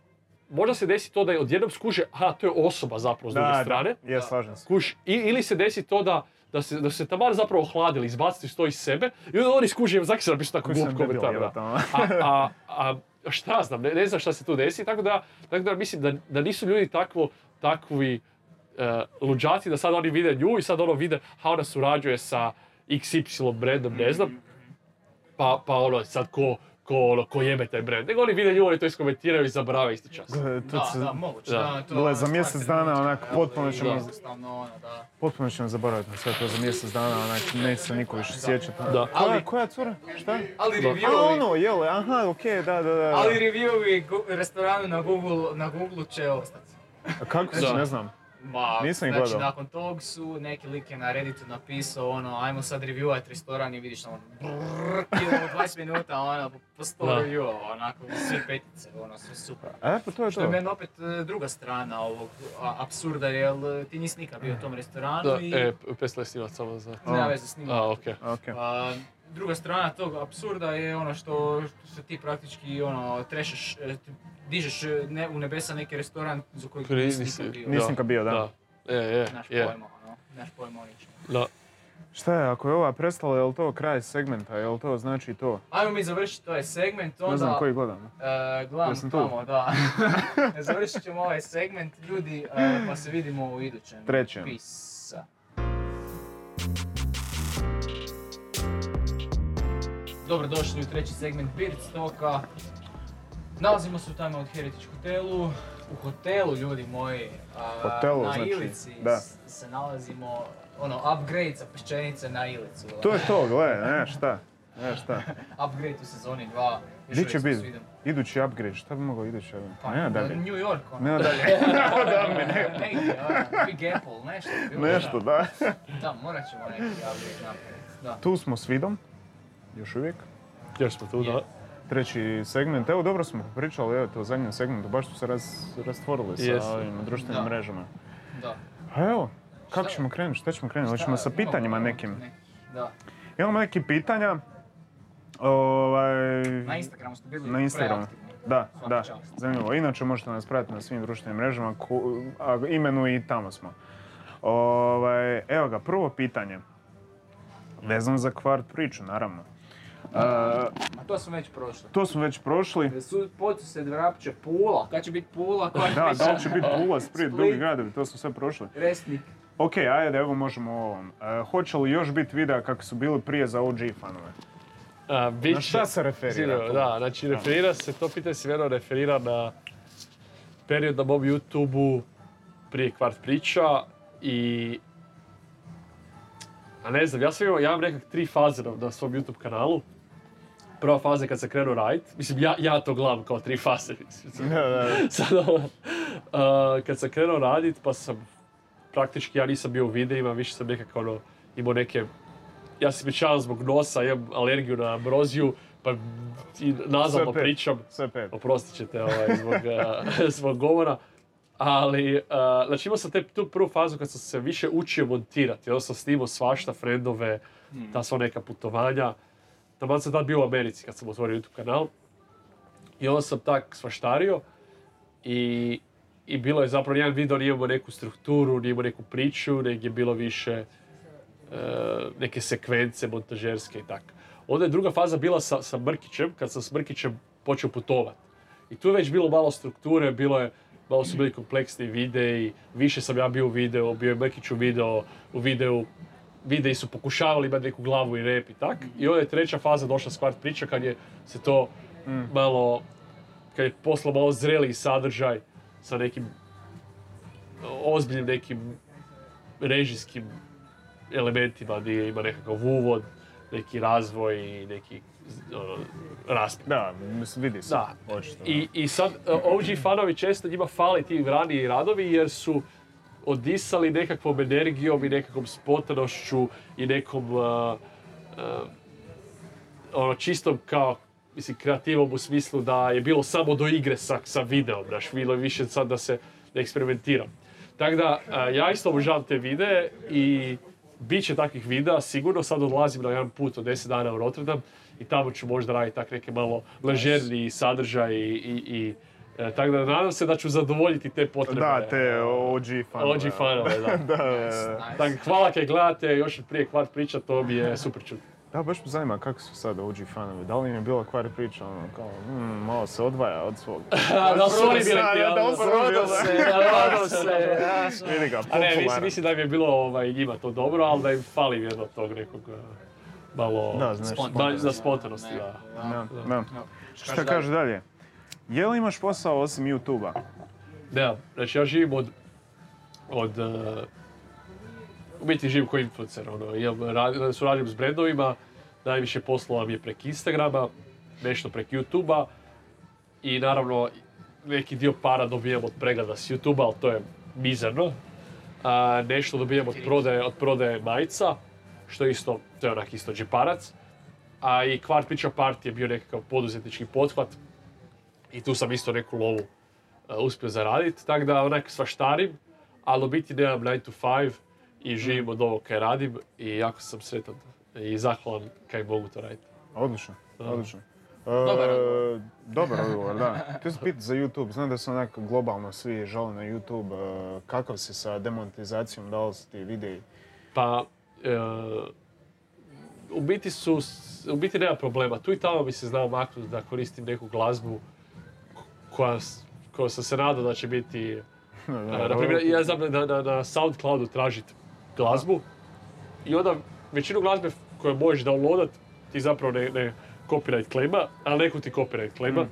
možda se desi to da je odjednom skuže, aha, to je osoba zapravo s druge Da, strane. da, je, slažem se. Kuš, i, ili se desi to da, da se, da se taman zapravo ohladili, izbaciti to iz sebe i onda oni skuže, zaki se napišu tako glup debil, komentar. Da. A, [LAUGHS] a, a šta ja znam, ne, ne znam šta se tu desi, tako da, tako da mislim da, da nisu ljudi takvo, takvi e, luđaci da sad oni vide nju i sad ono vide ha ona surađuje sa XY brandom, ne znam, pa, pa ono sad ko, ko, ono, ko jebe taj brand. Nego oni vide nju, oni to iskomentiraju i zabrave isti čas. Da, se- da, moguće. Da. Da, to Gle, je za ono mjesec dana onak potpuno ćemo- ono, da. Potpuno ćemo zaboraviti na sve to za mjesec dana, onak neće se niko više sjećati. Da. Koja, Ali- koja cura? Šta? Ali Da. A reviewovi, ono, jel, aha, okej, da, da, da. ali reviewovi restoranu na Google, na Google će ostati. A kako si, Da. ne znam. Ma, Nisam ih znači, gledao. nakon tog su neki lik je na Redditu napisao ono, ajmo sad reviewat restoran i vidiš ono, brrrr, idemo 20 minuta, ono, po- po 100 Da. reviewa, onako, svi petice, ono, sve super. E, pa to je Što je to. meni opet e, druga strana ovog a, apsurda, jer ti nisi nikad bio u tom restoranu Da, i e, Pesla snimat samo za... nema A. veze s njim. A, okej. Ok. A, druga strana tog apsurda je ono što, što se ti praktički ono, trešeš, e, dižeš e, ne, u nebesa neki restoran za koji Koji nisi nikad bio. Nisam nikad bio, da. Da. Je, je, Naš je. pojma, ono, naš pojma o ničemu. Da. Šta je, ako je ova prestala, je li to kraj segmenta, je li to znači to? Ajmo mi završiti ovaj segment, onda... Ne znam koji gledam. e, gledam tu? tamo, da. [LAUGHS] Završit ćemo ovaj segment, ljudi, e, pa se vidimo u idućem. Trećem. Peace. Dobrodošli u treći segment Beard Stoka. Nalazimo se u Time Out Heritage hotelu. U hotelu, ljudi moji, a, Hotelu, na znači, Ilici da. se nalazimo, ono, upgrade sa peščenice na Ilicu. To je to, gle, [LAUGHS] ne šta. Ne šta. Upgrade u sezoni 2. Gdje će biti? Idući upgrade, šta bi mogao idući? Pa, Nema da, dalje. New York, ono. Nema dalje. da mi [LAUGHS] ne. [LAUGHS] Negdje, ono, Big Apple, nešto. bi bilo, Nešto, da. Da, da morat ćemo neki upgrade napraviti. Da. Tu smo s Vidom. Još uvijek. Još smo tu, da. Treći segment. Evo, dobro smo pričali, evo, to u zadnjem segmentu. Baš smo se raz, rastvorili sa ovim društvenim Da. mrežama. da. A evo, kako ćemo krenuti? Šta ćemo krenuti? Hoćemo sa pitanjima nekim. Da. Imamo neki pitanja. Ovaj, Na Instagramu smo bili Na Instagramu. preaktivni. Da, da, čast. zanimljivo. Inače možete nas pratiti na svim društvenim mrežama, ku, a imenu i tamo smo. Ovaj, evo ga, prvo pitanje. Vezano za kvart priču, naravno. Ma to smo već prošli. to smo već prošli. Su, pocu se vrapće Pula, kad će biti Pula, kad Da, da li će biti Pula, Split, drugi gradovi, to smo sve prošli. Resnik. Ok, ajde, evo možemo o ovom. E, hoće li još biti videa kako su bili prije za OG fanove? A, bit Na šta se referira? Da, znači referira se, to pitanje se vjerojatno referira na period na mom YouTube-u prije kvart priča i... A ne znam, ja sam imao, ja imam nekak tri faze na, na svom YouTube kanalu. Prva faza kad sam krenuo radit, mislim ja, ja to gledam kao tri faze, [LAUGHS] mislim. Sad a, kad sam krenuo radit, pa sam praktički, ja nisam bio u videima, više sam nekako ono, imao neke, ja se ispričavam zbog nosa, imam alergiju na ambroziju, pa i nazalno Sve pet. pričam, Sve pet. oprostit ćete ovaj, zbog, [LAUGHS] zbog govora. Ali, a, znači imao sam te, tu prvu fazu kad sam se više učio montirati, onda sam snimao svašta, friendove, ta sva neka putovanja. Taman sam tad bio u Americi kad sam otvorio YouTube kanal. I onda sam tak svaštario i, i bilo je zapravo jedan video nije imao neku strukturu, nije imao neku priču, nego je bilo više e, neke sekvence montažerske i tak. Onda je druga faza bila sa, sa Mrkićem, kad sam s Mrkićem počeo putovat. I tu je već bilo malo strukture, bilo je, malo su bili kompleksni videi, više sam ja bio u videu, bio je Mrkić u video, u videu, videi su pokušavali imati neku glavu i rep i tak. I onda je treća faza došla s kvart priča kad je se to malo, kad je poslao malo zreliji sadržaj sa nekim ozbiljnim nekim režijskim elementima gdje ima nekakav uvod, neki razvoj i neki ono, raspad. Da, mislim, vidi se. Da. Očito. I, I sad OG fanovi često njima fali ti raniji radovi jer su odisali nekakvom energijom i nekakvom spontanošću i nekom uh, uh, ono čistom kao mislim kreativom u smislu da je bilo samo do igre sa, sa videom, znaš, bilo je više sad da se da eksperimentiram. Tako da, uh, ja isto obožavam te videe i bit će takvih videa, sigurno sad odlazim na jedan put od 10 dana u Rotterdam i tamo ću možda raditi tak neke malo ležerniji sadržaj i, i, i e, tako da nadam se da ću zadovoljiti te potrebe. Da, te OG fanove. OG fanove, da. [LAUGHS] da, da, da. Nice. Tako, hvala kaj gledate, još prije kvart priča, to mi je super čut. Da, baš me zanima kako su sad OG fanovi. Da li im je bila kvar priča, ono, kao, mm, malo se odvaja od svog. [LAUGHS] da su oni bili Da, ti, da, da, da. Rodo se, ja sam- Vidi ga, A ne, mislim, mislim da im je bilo ovaj, njima to dobro, ali da im fali jedno tog nekog eh, malo... Da, znaš. Spontanosti, Da, spontanosti, ne, da. Da, da. da. Ja. Šta kaže dalje? Je li imaš posao osim YouTube-a? Da, znači ja živim od, od uh, u biti živim kao influencer, ono, imam, rad, surađujem s brendovima, najviše poslova mi je prek Instagrama, nešto prek YouTubea i naravno neki dio para dobijam od pregleda s YouTubea, ali to je mizerno. A, nešto dobijam od prodaje, od prodaje majica, što je isto, to je onak isto džeparac. A i Kvart Priča Party je bio nekakav poduzetnički pothvat. I tu sam isto neku lovu a, uspio zaraditi. Tako da onak svaštarim, ali u biti nemam 9 to 5 i živim od ovog kaj radim i jako sam sretan i zahvalan kaj mogu to raditi. Odlično, Da. odlično. Dobar E, odgovor. Dobar [LAUGHS] odgovor, da. Htio sam pitati za YouTube, znam da su onako globalno svi žele na YouTube. e, Kakav si sa demonetizacijom, da li su ti videi? Pa, e, u biti su, u biti nema problema. Tu i tamo bi se znao maknuti da koristim neku glazbu koja, koja sam se nadao da će biti... [LAUGHS] na primjer, ja znam da na, na Soundcloudu tražiti glazbu i onda većinu glazbe koje možeš downloadat ti zapravo ne, ne copyright klema, ali neku ti copyright klema.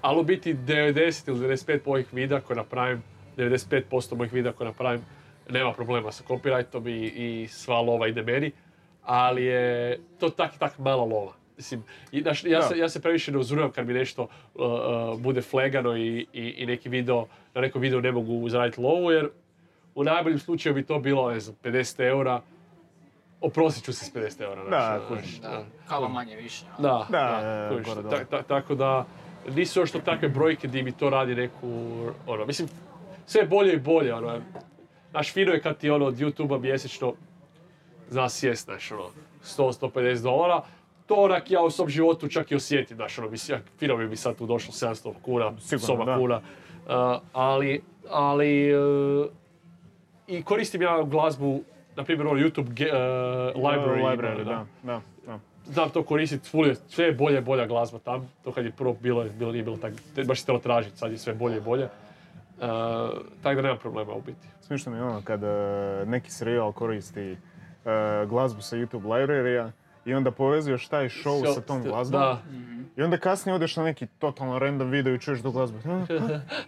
Ali u biti 90 ili 95 mojih videa koje napravim, 95% mojih videa koje napravim, nema problema sa copyrightom i, i sva lova ide meni, ali je to tak i tak mala lova. Mislim, i, znaš, ja, Da. se, ja se previše ne uzuram kad mi nešto uh, uh, bude flegano i, i, i neki video, na nekom videu ne mogu zaraditi lovu, jer u najboljem slučaju bi to bilo, ne znam, 50 eura, oprostit ću se s 50 eura. znaš, Da, kužiš. Da, kava manje više. a? da, Da, da, kužiš. gore Ta- ta- tako da, nisu još to takve brojke di mi to radi neku, ono, mislim, sve je bolje i bolje, ono, naš fino je kad ti ono od YouTube-a mjesečno zna sjest, znaš, ono, 100-150 dolara, to onak ja u svom životu čak i osjetim, znaš, ono, mislim, fino bi mi sad tu došlo 700 kuna, Sigurno, soba da. kuna, Uh, ali, ali, uh, i koristim ja glazbu, na primjer, ono YouTube ge- uh, library, library, da, da, da. znam to koristiti, sve je bolje i bolja glazba tam. To kad je prvo bilo, bilo nije bilo tako, te- baš se trebalo tražiti, sad je sve bolje i bolje. Tako da nema problema u biti. Smišno mi je ono kad neki serijal koristi glazbu sa YouTube library i onda povezuješ taj show Šo- sa tom glazbom. Da, I onda kasnije odeš na neki totalno random video i čuješ tu glazbu. [LAUGHS] da,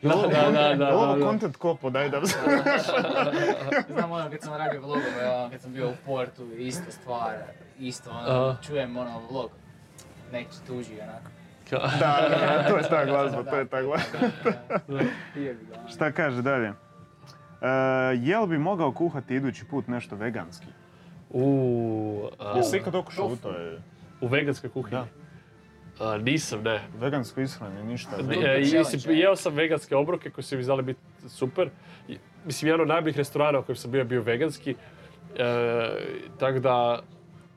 da, da, da, Je ovo da. content kopo, daj da... [LAUGHS] Znam ono kad sam radio vlogove, ono, kad sam bio u portu, ista stvar, isto ono, Aha. čujem ono vlog, neki tuži onako. Ka- da, da, da, to je ta [LAUGHS] glazba, to je ta glazba. Jebi ga, ono. Šta kaže dalje? E, jel bi mogao kuhati idući put nešto veganski? U, a, Jesi ikad okušao u u veganskoj kuhinji? A, nisam, ne. Vegansko ishrane, ništa. Je. jeo sam veganske obroke koji su mi znali biti super. Mislim, jedan od najboljih restorana u kojem sam bio bio veganski. E, tako da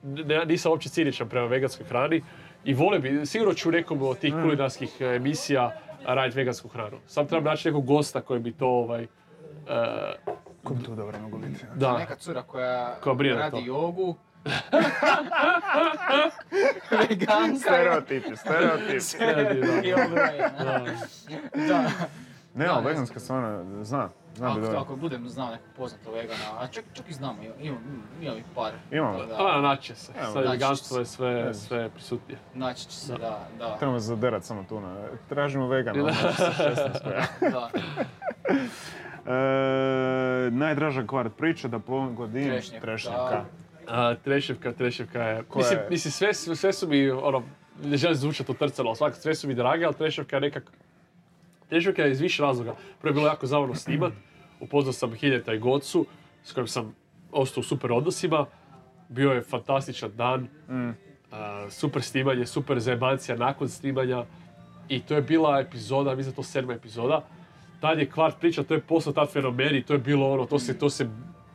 ne- nisam uopće ciničan prema veganskoj hrani. I volio bi, sigurno ću u nekom od tih kulinarskih e, emisija raditi vegansku hranu. Sam trebam naći nekog gosta koji bi to ovaj... e, Ko bi tu dobro mogu biti? da, Neka cura koja, brine radi to. jogu. [LAUGHS] Veganka. Stereotipi, stereotipi. Sredi, da. I da. Da. Ne, Da, ali ne veganska stvarno, zna, zna bi Ako, dobro. ako budem znao nekog poznatog vegana, a čak, čak i znamo, imam, imam, imam ih par. Imamo. Da, Pa, naći će se. Sad veganstvo je sve, sve prisutnije. Naći će se, da, da. Trebamo zaderat samo tu na... Tražimo vegana, ono sa 16 koja. da. [LAUGHS] [LAUGHS] E, najdraža kvart priča da po godini Trešnjak, trešnjaka. A, treševka, treševka je... Koja Mislim, je? mislim sve, su- sve su mi, ono, ne želim zvučati utrcalo, ali svakako sve su mi drage, ali treševka je nekak... Treševka je iz više razloga. Prvo je bilo jako zabavno snimat, upoznao sam Hiljeta i Gocu, s kojim sam ostao u super odnosima. Bio je fantastičan dan, Mm. a, super snimanje, super zajebancija nakon snimanja. I to je bila epizoda, mislim da je to sedma epizoda. Tad je kvart priča, to je postao tad fenomen i to je bilo ono, to se, to se,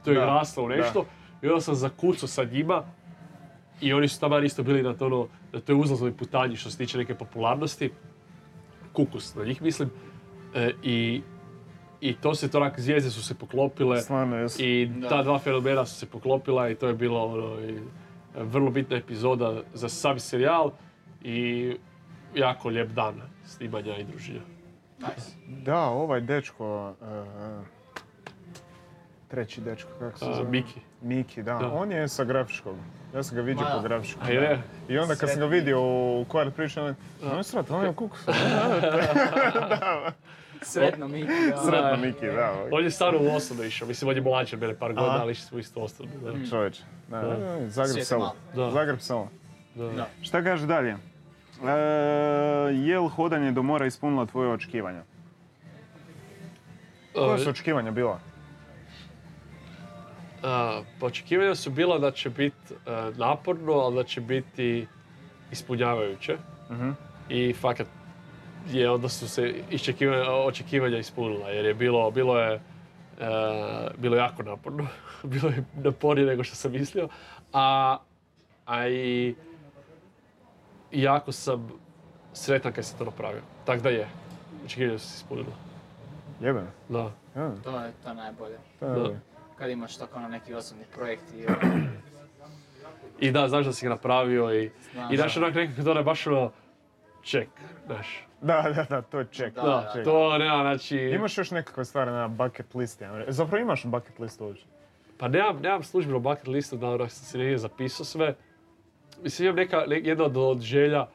to je Da, raslo u da. nešto. I onda sam zakucao sa njima i oni su tamo isto bili na, to, ono, na toj uzlaznoj putanji što se tiče neke popularnosti. Kukus na njih mislim. E, i, I to se to onak, zvijezde su se poklopile. Jesu. I Da. ta dva fenomena su se poklopila i to je bilo ono, i, vrlo bitna epizoda za sami serijal i jako lijep dan snimanja i druženja. Nice. Da, ovaj dečko, e, treći dečko, kako se zove? Miki. Miki, da. Da. On je sa grafičkog. Ja sam ga vidio po grafičkom. I onda kad sam ga vidio u kvart priča, on on je srat, on je u kukusu. [LAUGHS] Sretno Miki, da. Sretno. Miki, da. on je stvarno u osnovno išao, mislim on je od mene par godina, ali išli smo isto osnovno. Da. Čovječ. Da, Da. da, Zagreb. Da. Zagreb. Da. Šta kaže dalje? E, je li hodanje do mora ispunilo tvoje očekivanja? Koja su E, očekivanja bila? A, pa očekivanja su bila da će biti naporno, ali da će biti ispunjavajuće. Mhm. I fakat je onda su se očekivanja ispunila jer je bilo, bilo je e, bilo jako naporno. [LAUGHS] bilo je napornije nego što sam mislio. A, a i jako sam sretan kad sam to napravio. Tako da je. Očekivanja su se ispunila. Jebeno. Da. Ja, To je to najbolje. to je Da. Kad imaš tako ono neki osobni projekt i I da, znaš da si ga napravio i, Znam, i znaš da. onak nekako to je baš ono, ček, znaš. Da, da, da, to je check. Da, Da, to nema, znači... Imaš još nekakve stvari na bucket listi? reći? Zapravo imaš bucket list uopće? Pa nemam, nemam službeno bucket listu da onak sam si negdje zapisao sve. Mislim, imam neka, ne- jedna od, od želja,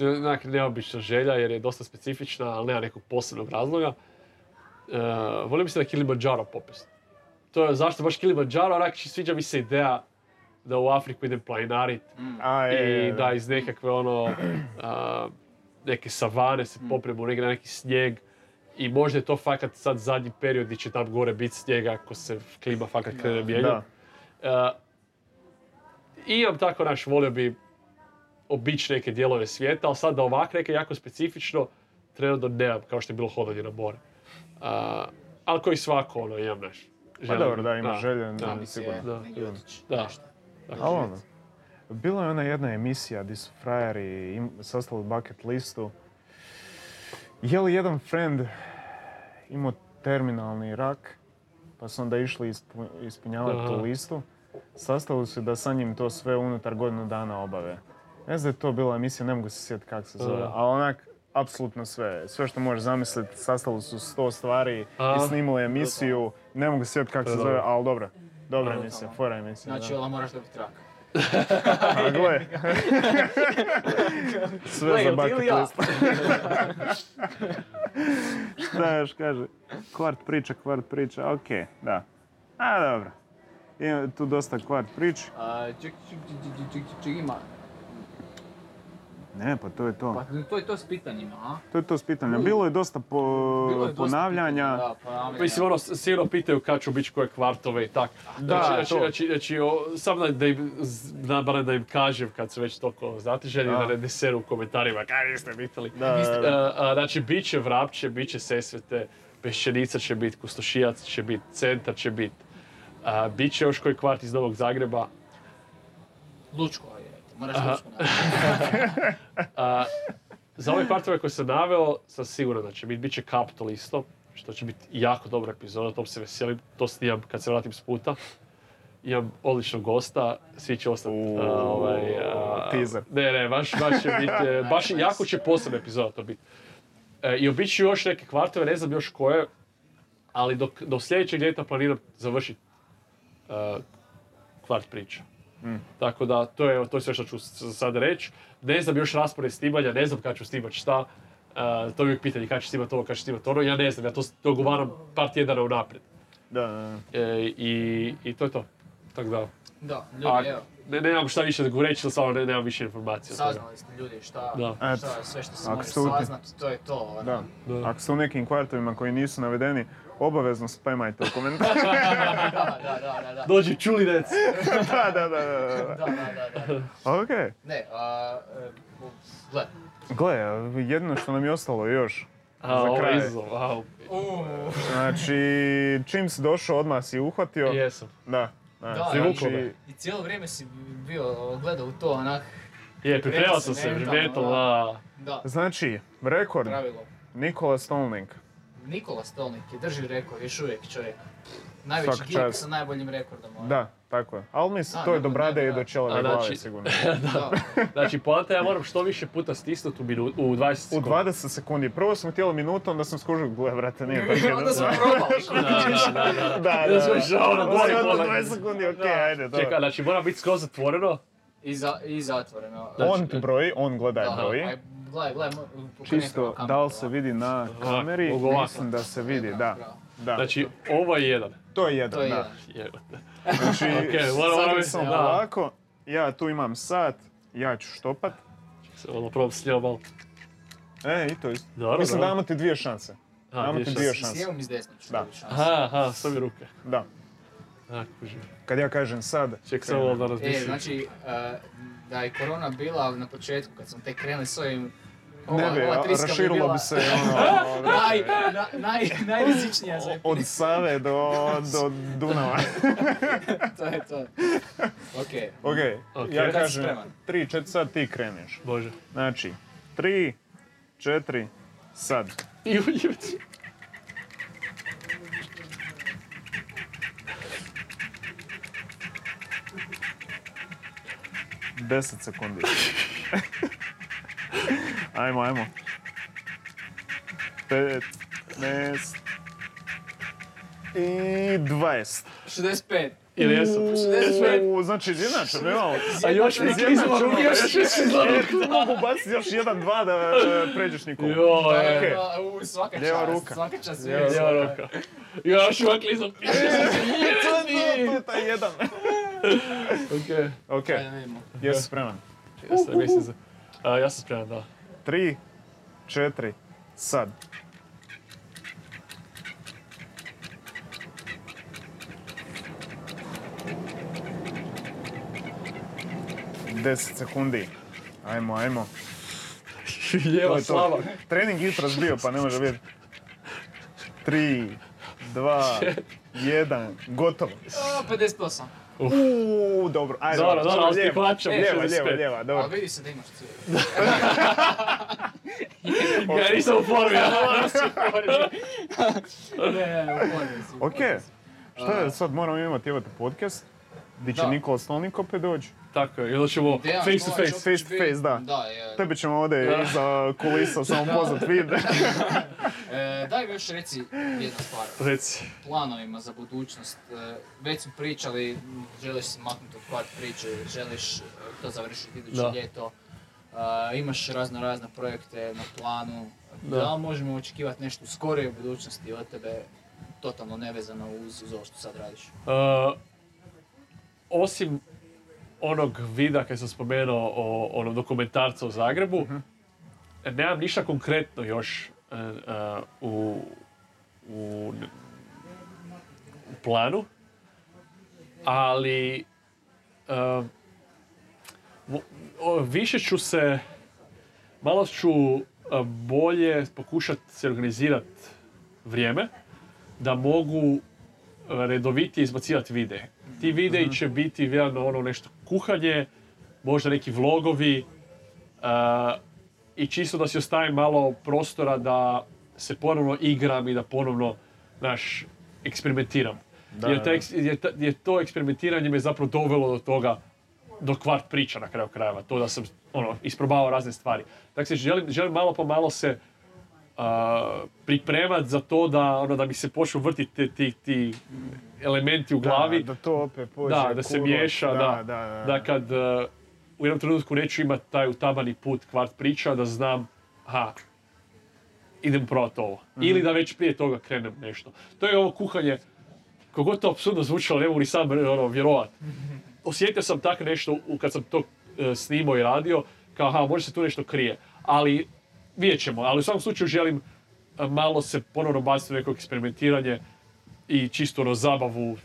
onak neobična želja jer je dosta specifična, ali nema nekog posebnog razloga. Uh, volim se na Kilimanjaro popest. To je zašto baš Kilimanjaro, onak sviđa mi se ideja da u Afriku idem planinarit A, je, je, i je. da iz nekakve ono, a, neke savane se popremo negdje na neki snijeg i možda je to fakat sad zadnji period gdje će tam gore biti snijega ako se klima fakat krene mijenjati. I imam tako, naš, volio bi obići neke dijelove svijeta, ali sad da ovak neke jako specifično, trenutno nemam, kao što je bilo hodanje na more. Uh, ali koji svako, ono, imam, naš. Pa dobro, da, imaš želje, da, sigurno. Da, da. Ali ono, bila je ona jedna emisija gdje su frajeri im, sastavili bucket listu. Je li jedan friend imao terminalni rak, pa su onda išli ispu- ispunjavati tu listu. Sastavili su da sa njim to sve unutar godinu dana obave. Ne znam da je to bila emisija, ne mogu se sjetiti kako se zove, ali onak, apsolutno sve. Sve što možeš zamisliti, sastavili su sto stvari Aha. i snimali emisiju. Ne mogu se sjetiti kako se zove, ali dobro. Dobra Dobro, emisija, fora emisija. Znači, da. ona moraš dobiti rak. [LAUGHS] A gle. [LAUGHS] Sve za bucket list. [LAUGHS] Šta još kaže? Kvart priča, kvart priča, okej, da. A, dobro. Ima tu dosta kvart prič. A, ček, ček, ček, ček, ček, ček, ček, ima. Ne, pa to je to. Pa to je to s pitanjima, a? To je to s pitanja. Bilo je dosta po, Bilo je dosta ponavljanja. pitanja, Da, ponavljanja. Mislim, ono, sigurno pitaju kad ću biti koje kvartove i tak. Da, znači, znači, to. znači, znači, o, samo da, da im, da, da im kažem kad su već toliko znatiženi, Da. da ne deseru u komentarima, kaj niste pitali. Da, da, da. A, a, znači, bit će Vrapće, bit će Sesvete, Pešćenica će biti, Kustošijac će biti, Centar će biti. A, bit će još koji kvart iz Novog Zagreba. Lučko je, moraš. Lučko [LAUGHS] za ove kvartove koje sam naveo, sam siguran da će biti, bit će Kaptol isto, što će biti jako dobra epizoda, tom se veselim, to snimam kad se vratim s puta. Imam odličnog gosta, svi će ostati. Ovaj, teaser. Ne, ne, baš, baš će biti, e, baš jako će posebna epizoda to biti. E, I obići ću još neke kvartove, ne znam još koje, ali dok, do sljedećeg ljeta planiram završiti kvart priča. Tako da, to je, to je sve što ću sad reći. Ne znam još raspored snimanja, ne znam kad ću snimat šta. E, to je uvijek pitanje kad ću snimat ovo, kad ću snimat ono. Ja ne znam, ja to dogovaram par tjedana unaprijed. Da, da, da. E, i, I to je to. Tako da, Da, a, ljudi, evo, ne, nemam šta više da reći, samo ne, nemam više informacija. saznali ste ljudi šta, Da. šta sve što se može saznati, to je to. ono. Da. Da. Ako ste u nekim kvartovima koji nisu navedeni, obavezno spamajte u komentar. [LAUGHS] [LAUGHS] [LAUGHS] da, da, da, da, da. Dođi čulinec! da, da, da, da, da. Da, da, da, da. Ok. Ne, a, e, gle. Gle, jedino što nam je ostalo još. A, Za ovo kraj. je izazov, wow. Znači, čim si došao, odmah si uhvatio. Jesam. Da. da. Da, Privuklo znači, me. I cijelo vrijeme si bio gledao u to, onak, Je, pripremao sam se mentalno, primetao, da. da, znači, rekord, pravilo. Nikola Stolnik. Nikola Stolnik je drži rekord, još uvijek čovjek. Najveći Svaka sa najboljim rekordom. ono. Da, tako je. Ali mislim, Da, to je do brade i da. do čelove A, glave, znači- sigurno. [LAUGHS] Da. Znači, poanta je ja moram što više puta stisnuti u, minu, u 20 U sekundi. 20 sekundi. Prvo smo htjeli minutu, onda sam skužio, gle, brate, nije [LAUGHS] tako Onda jednostavno. probali. [LAUGHS] Da, da, da, da. Da, da, sam da. na gori Sad pola. 20 sekundi, okej, ajde, dobro. Čekaj, znači mora biti skroz zatvoreno. I, za, I zatvoreno. On broji, on gledaj Da, broji. Aj, Gledaj, gledaj, Čisto, da li se vidi na kameri? ovako. Mislim da se vidi, da. da. Znači, ovo je jedan. To je jedan, To je da. jedan. [LAUGHS] Znači, samo da. polako. Ja tu imam sat, ja ću štopat. Se ono probam s njom malo. E, i to isto. Dobro, Mislim, dobro. damo ti dvije šanse. A, Damo dvije ti šanse. dvije S šanse. lijevom i s desnom ću Da. Aha, aha, stavi ruke. Da. A. Kad ja kažem sad, Ček samo da E, razmislim. znači, uh, da je korona bila na početku, kad smo tek krenuli s ovim, ne bi, ova raširilo bi se ono, [LAUGHS] naj, na, naj, najrizičnija za od Save do, do Dunava. [LAUGHS] to je to. Ok, Ok, Ok. ja kažem? 3, 4, sad ti kreneš. Bože. Znači, 3, 4, sad. Ju, jebci. 10 sekundi. [LAUGHS] ajmo, ajmo. 15 i 20. 65. Ili jesam? Uuu, znači izjednačeno, imamo. A još mi klizmo ruke, još šest E, ti mogu baciti još jedan, dva da e, pređeš nikomu. Jo, e. Okej. U, svaka Lijeva čast, ruka. svaka čast. Lijeva Lijeva ruka. Još uvijek klizam. To je- to je taj jedan. Okej. Ok, Ajde, vidimo. jesi spreman? Ja sam spreman, da. 3, 4, sad. Deset sekundi. Ajmo, ajmo. [LAUGHS] To Lijeva je to. slava. Trening jutros bio, pa ne može vidjeti. Tri, dva, [LAUGHS] jedan, gotovo. O, 58. Uuu, dobro, ajde. Dobro, dobro, ali ti plaćam lijeva, 65. lijeva, lijeva, A dobro. vidi se da imaš cijeli. [LAUGHS] Ja nisam u formi, ja. [LAUGHS] Ne, ne, u formi si, u Ok, formi si. šta je sad, moramo imati evo te podcast, di će. Nikola Stolnik opet doći. Tako je, i onda ćemo Dejan face to face. face to face, da. Da, je. Tebe ćemo ovdje Da. iza kulisa [LAUGHS] samo pozvat vid. [LAUGHS] E, daj mi još reci jednu stvar. Reci. planovima za budućnost. E, Već smo pričali, želiš se maknuti od kvart priče, želiš e, to završiti iduće ljeto. E, imaš razno razne projekte na planu. Da. Da. li možemo očekivati nešto u skorijoj budućnosti od tebe, totalno nevezano uz, uz ovo što sad radiš? Uh, osim onog vida kad sam spomenuo o onom dokumentarcu o Zagrebu, nemam ništa konkretno još uh, uh, u, u, u planu, ali o- više ću se, malo ću bolje pokušati se organizirati vrijeme da mogu redovitije izbacivati videe. Ti videi će biti vjerojatno ono nešto kuhanje, možda neki vlogovi uh, i čisto da si ostavim malo prostora da se ponovno igram i da ponovno, znaš, eksperimentiram. Da, jer, jer, to eksperimentiranje me zapravo dovelo do toga, do kvart priča na kraju krajeva, to da sam ono, isprobavao razne stvari. Tako se želim, želim malo po malo se pripremat za to da, ono, da mi se počnu vrtiti ti, ti elementi u glavi. Da, da to opet pođe. Da, da se miješa, da, da, da, da kad uh, u jednom trenutku neću imati taj utabani put kvart priča, da znam, aha, idem probati ovo. Mhm. Ili da već prije toga krenem nešto. To je ovo kuhanje, kogod to apsurdno zvučalo, ne mogu ni sam ono, vjerovat. [LAUGHS] Osjetio sam tak nešto kad sam to e, snimao i radio, kao aha, možda se tu nešto krije. Ali vidjet ćemo, ali u svakom slučaju želim e, malo se ponovno baciti u neko eksperimentiranje i čisto ono zabavu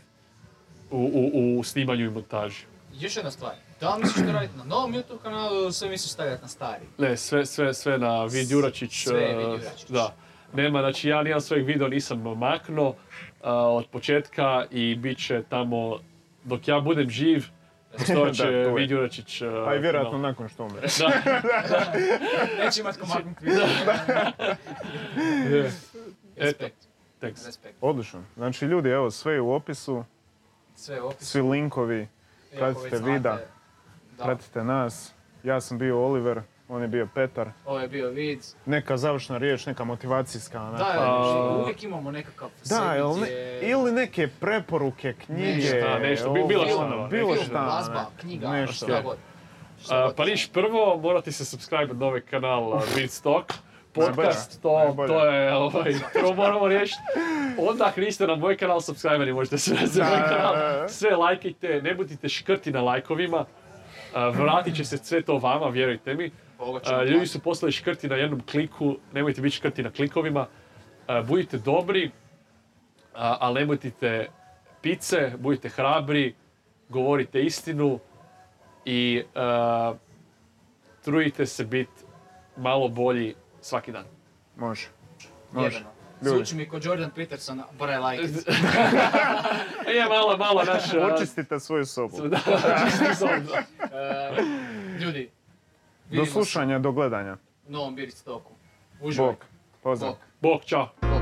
u, u, u snimanju i montaži. Još jedna stvar, da li misliš to raditi na novom YouTube kanalu ili sve misliš stavljati na stari? Ne, sve, sve, sve na Vid Juračić. Sve je eh, Vid Juračić. Da. Nema, znači ja nijedan svojeg video nisam maknuo eh, od početka i bit će tamo, dok ja budem živ, postojat [LAUGHS] će Da, je. Juračić. Pa i vjerojatno kanal. nakon što umre. [LAUGHS] Da, [LAUGHS] Neće imat ko maknut video. je. Eto, Respekt, respekt. Odlično. Znači ljudi, evo, sve je u opisu, Sve u opisu. svi linkovi, pratite vida. Da, pratite nas. Ja sam bio Oliver, on je bio Petar. ovo je bio vid. Neka završna riječ, neka motivacijska. onako. Da, Pa- uvijek imamo nekakav Da, jel ne- ili neke preporuke, knjige, Nešto, nešto, bi- bilo šta, ono, ono, bilo šta. glazba, ne. knjiga, nešto. šta god. Pa niš, prvo morate se subscribe na ovaj kanal uh, Beatstock. Podcast, to, to je, ovaj, prvo moramo riješiti. Onda ako niste na moj kanal subscriberi, možete se na moj kanal. Sve lajkajte, ne budite škrti na lajkovima. A, vratit će se sve to vama, vjerujte mi. A, ljudi su postali škrti na jednom kliku, nemojte biti škrti na klikovima. A, budite dobri, ali nemojte pice, budite hrabri, govorite istinu i uh, trudite se biti malo bolji svaki dan. Može. Može. Zvuči mi kao Jordan Peterson, but I like it. [LAUGHS] je malo, malo naš... Očistite svoju sobu. [LAUGHS] Da, sobu. [LAUGHS] Uh, ljudi, Do se slušanja, do gledanja. u novom Beer Stoku. Uživajte. Bog. Pozdrav. Bog. Bog, čao.